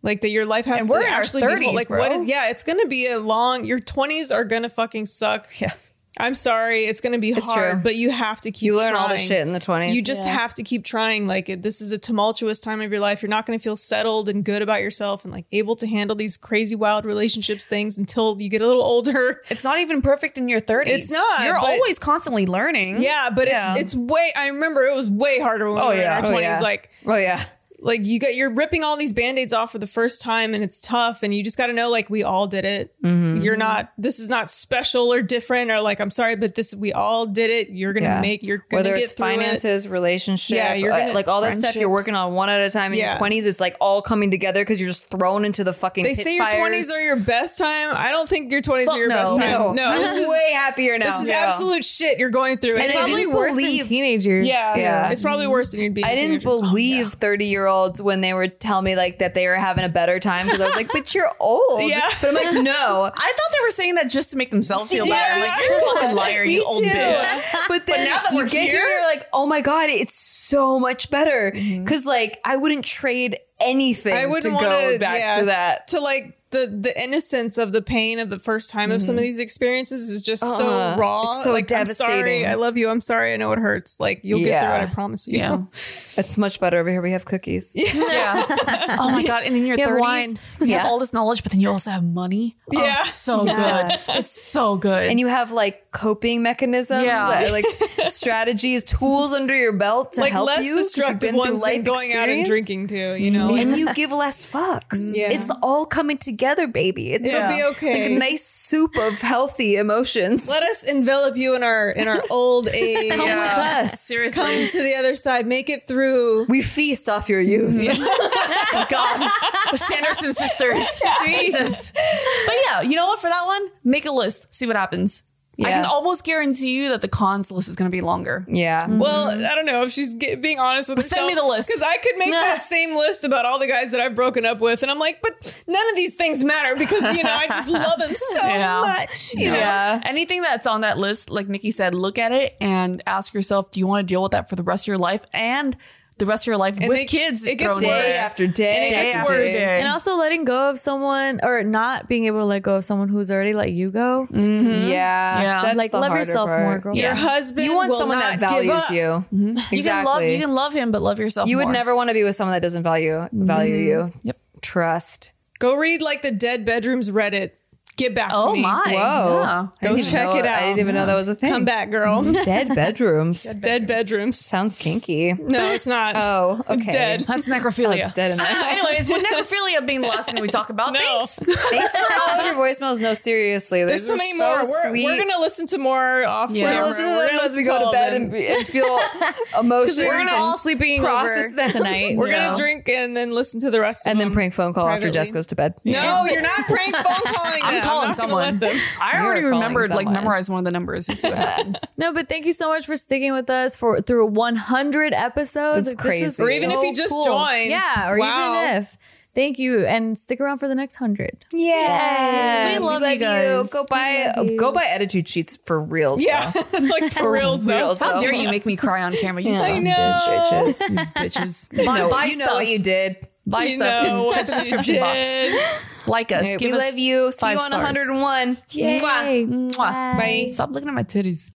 like that your life has And to we're actually be whole. like bro. what is yeah it's gonna be a long your 20s are gonna fucking suck Yeah. I'm sorry, it's going to be It's hard, true. but you have to keep. You learn all the shit in the 20s. You just have to keep trying. Like it- this is a tumultuous time of your life. You're not going to feel settled and good about yourself and like able to handle these crazy, wild relationships things until you get a little older. It's not even perfect in your 30s. It's not, You're always constantly learning. Yeah, but Yeah. it's it's way. I remember it was way harder when Oh, we were yeah. in our Oh, twenties. yeah. Like Oh, yeah. Like you got you're ripping all these band-aids off for the first time and it's tough and you just got to know like we all did it Mm-hmm. you're not this is not special or different or like i'm sorry but this we all did it you're gonna Yeah. make you're gonna Whether get it's through it. finances, relationship, Yeah, you're uh, gonna- like all that stuff you're working on one at a time in Yeah. your 20s, it's like all coming together because you're just thrown into the fucking they say your fires. 20s are your best time i don't think your 20s Fuck are your no. best time no, no this is way happier now. this is Yeah. absolute shit you're going through And Probably worse believe- than teenagers. yeah. Yeah. it's probably worse than you'd be I didn't teenagers. believe 30 year olds when they were tell me like that they were having a better time because I was like, but you're old. Yeah. But I'm like, no. I thought they were saying that just to make themselves feel better. I'm like, you're a fucking liar, you old too. bitch. But then now that we're here- here, you're like, oh my god, it's so much better. Mm-hmm. Because like I wouldn't trade anything I wouldn't to go to back yeah, to that. to like the the innocence of the pain of the first time of some of mm-hmm. these experiences is just Uh-uh. so uh-huh. raw. It's so like, I'm sorry, devastating. I love you. I'm sorry. I know it hurts. Like you'll get through it. I promise you. Yeah. It's much better over here. We have cookies. Yeah. oh my god! And in your You have thirties, wine. you Yeah. have all this knowledge, but then you also have money. Oh, Yeah. it's so Yeah. good. It's so good. And you have like coping mechanisms, Yeah. uh, like strategies, tools under your belt to Like help less you've destructive ones than life going out and drinking too. You know. and you give less fucks. Yeah. It's all coming together, baby. It's It'll be okay. like a nice soup of healthy emotions. Let us envelop you in our in our old age. Come with us. Seriously. Come to the other side. Make it through. We feast off your youth. Oh God, the Sanderson sisters. Jesus. But yeah, you know what? For that one, make a list. See what happens. I can almost guarantee you that the cons list is going to be longer. Yeah. Mm-hmm. Well, I don't know if she's get, being honest with But send me the list. because I could make that same list about all the guys that I've broken up with, and I'm like, but none of these things matter because you know I just love them so Yeah. much. You know? Yeah. Anything that's on that list, like Nikki said, look at it and ask yourself, do you want to deal with that for the rest of your life and the rest of your life And with they- kids? it gets worse. Day after day, And it Day gets after worse. day. And also letting go of someone or not being able to let go of someone who's already let you go. Mm-hmm. Yeah. Yeah. That's like the love yourself part. more, girl. Your husband. You want will someone not that give values up. you. Exactly. You can love you can love him, but love yourself. You would never want to be with someone that doesn't value value mm-hmm. you. Yep. Trust. Go read like the dead bedrooms Reddit. Get back to Oh me. my! Whoa. Yeah. Go check know- it out. I didn't even know that was a thing. Come back, girl. Dead bedrooms. dead bedrooms. Sounds kinky. No, it's not. Oh, okay. It's dead. That's necrophilia. It's dead in there. Anyways, with necrophilia being the last thing we talk about, No. thanks. Thanks for all of your voicemails. No, seriously. There's so These are many more. We're, we're gonna listen to more off Yeah. We're gonna listen to We're gonna as we go to bed and, be- and feel emotions. We're gonna and all sleeping process over them. tonight. We're so. gonna drink and then listen to the rest of and then prank phone call after privately. Jess goes to bed. No, you're not prank phone calling. I'm them. Calling not gonna someone. I already remembered, like, someone. memorize one of the numbers. We'll see what happens. No, but thank you so much for sticking with us for through 100 episodes. That's Like, this is crazy. Or even if you just cool. joined. Yeah, or Wow. even if. Thank you, and stick around for the next hundred. Yeah, We love you guys. Go buy uh, go buy Ettitude sheets for reals. Yeah, though. like for reals though. reals, How dare you make me cry on camera? You I know. Bitches. bitches. You Buy, know, buy you know stuff. what you did. buy You stuff know and check the description box. Like us. Hey, Give we us love you. See you on stars. 101. Yay. Mwah. Bye. Stop looking at my titties.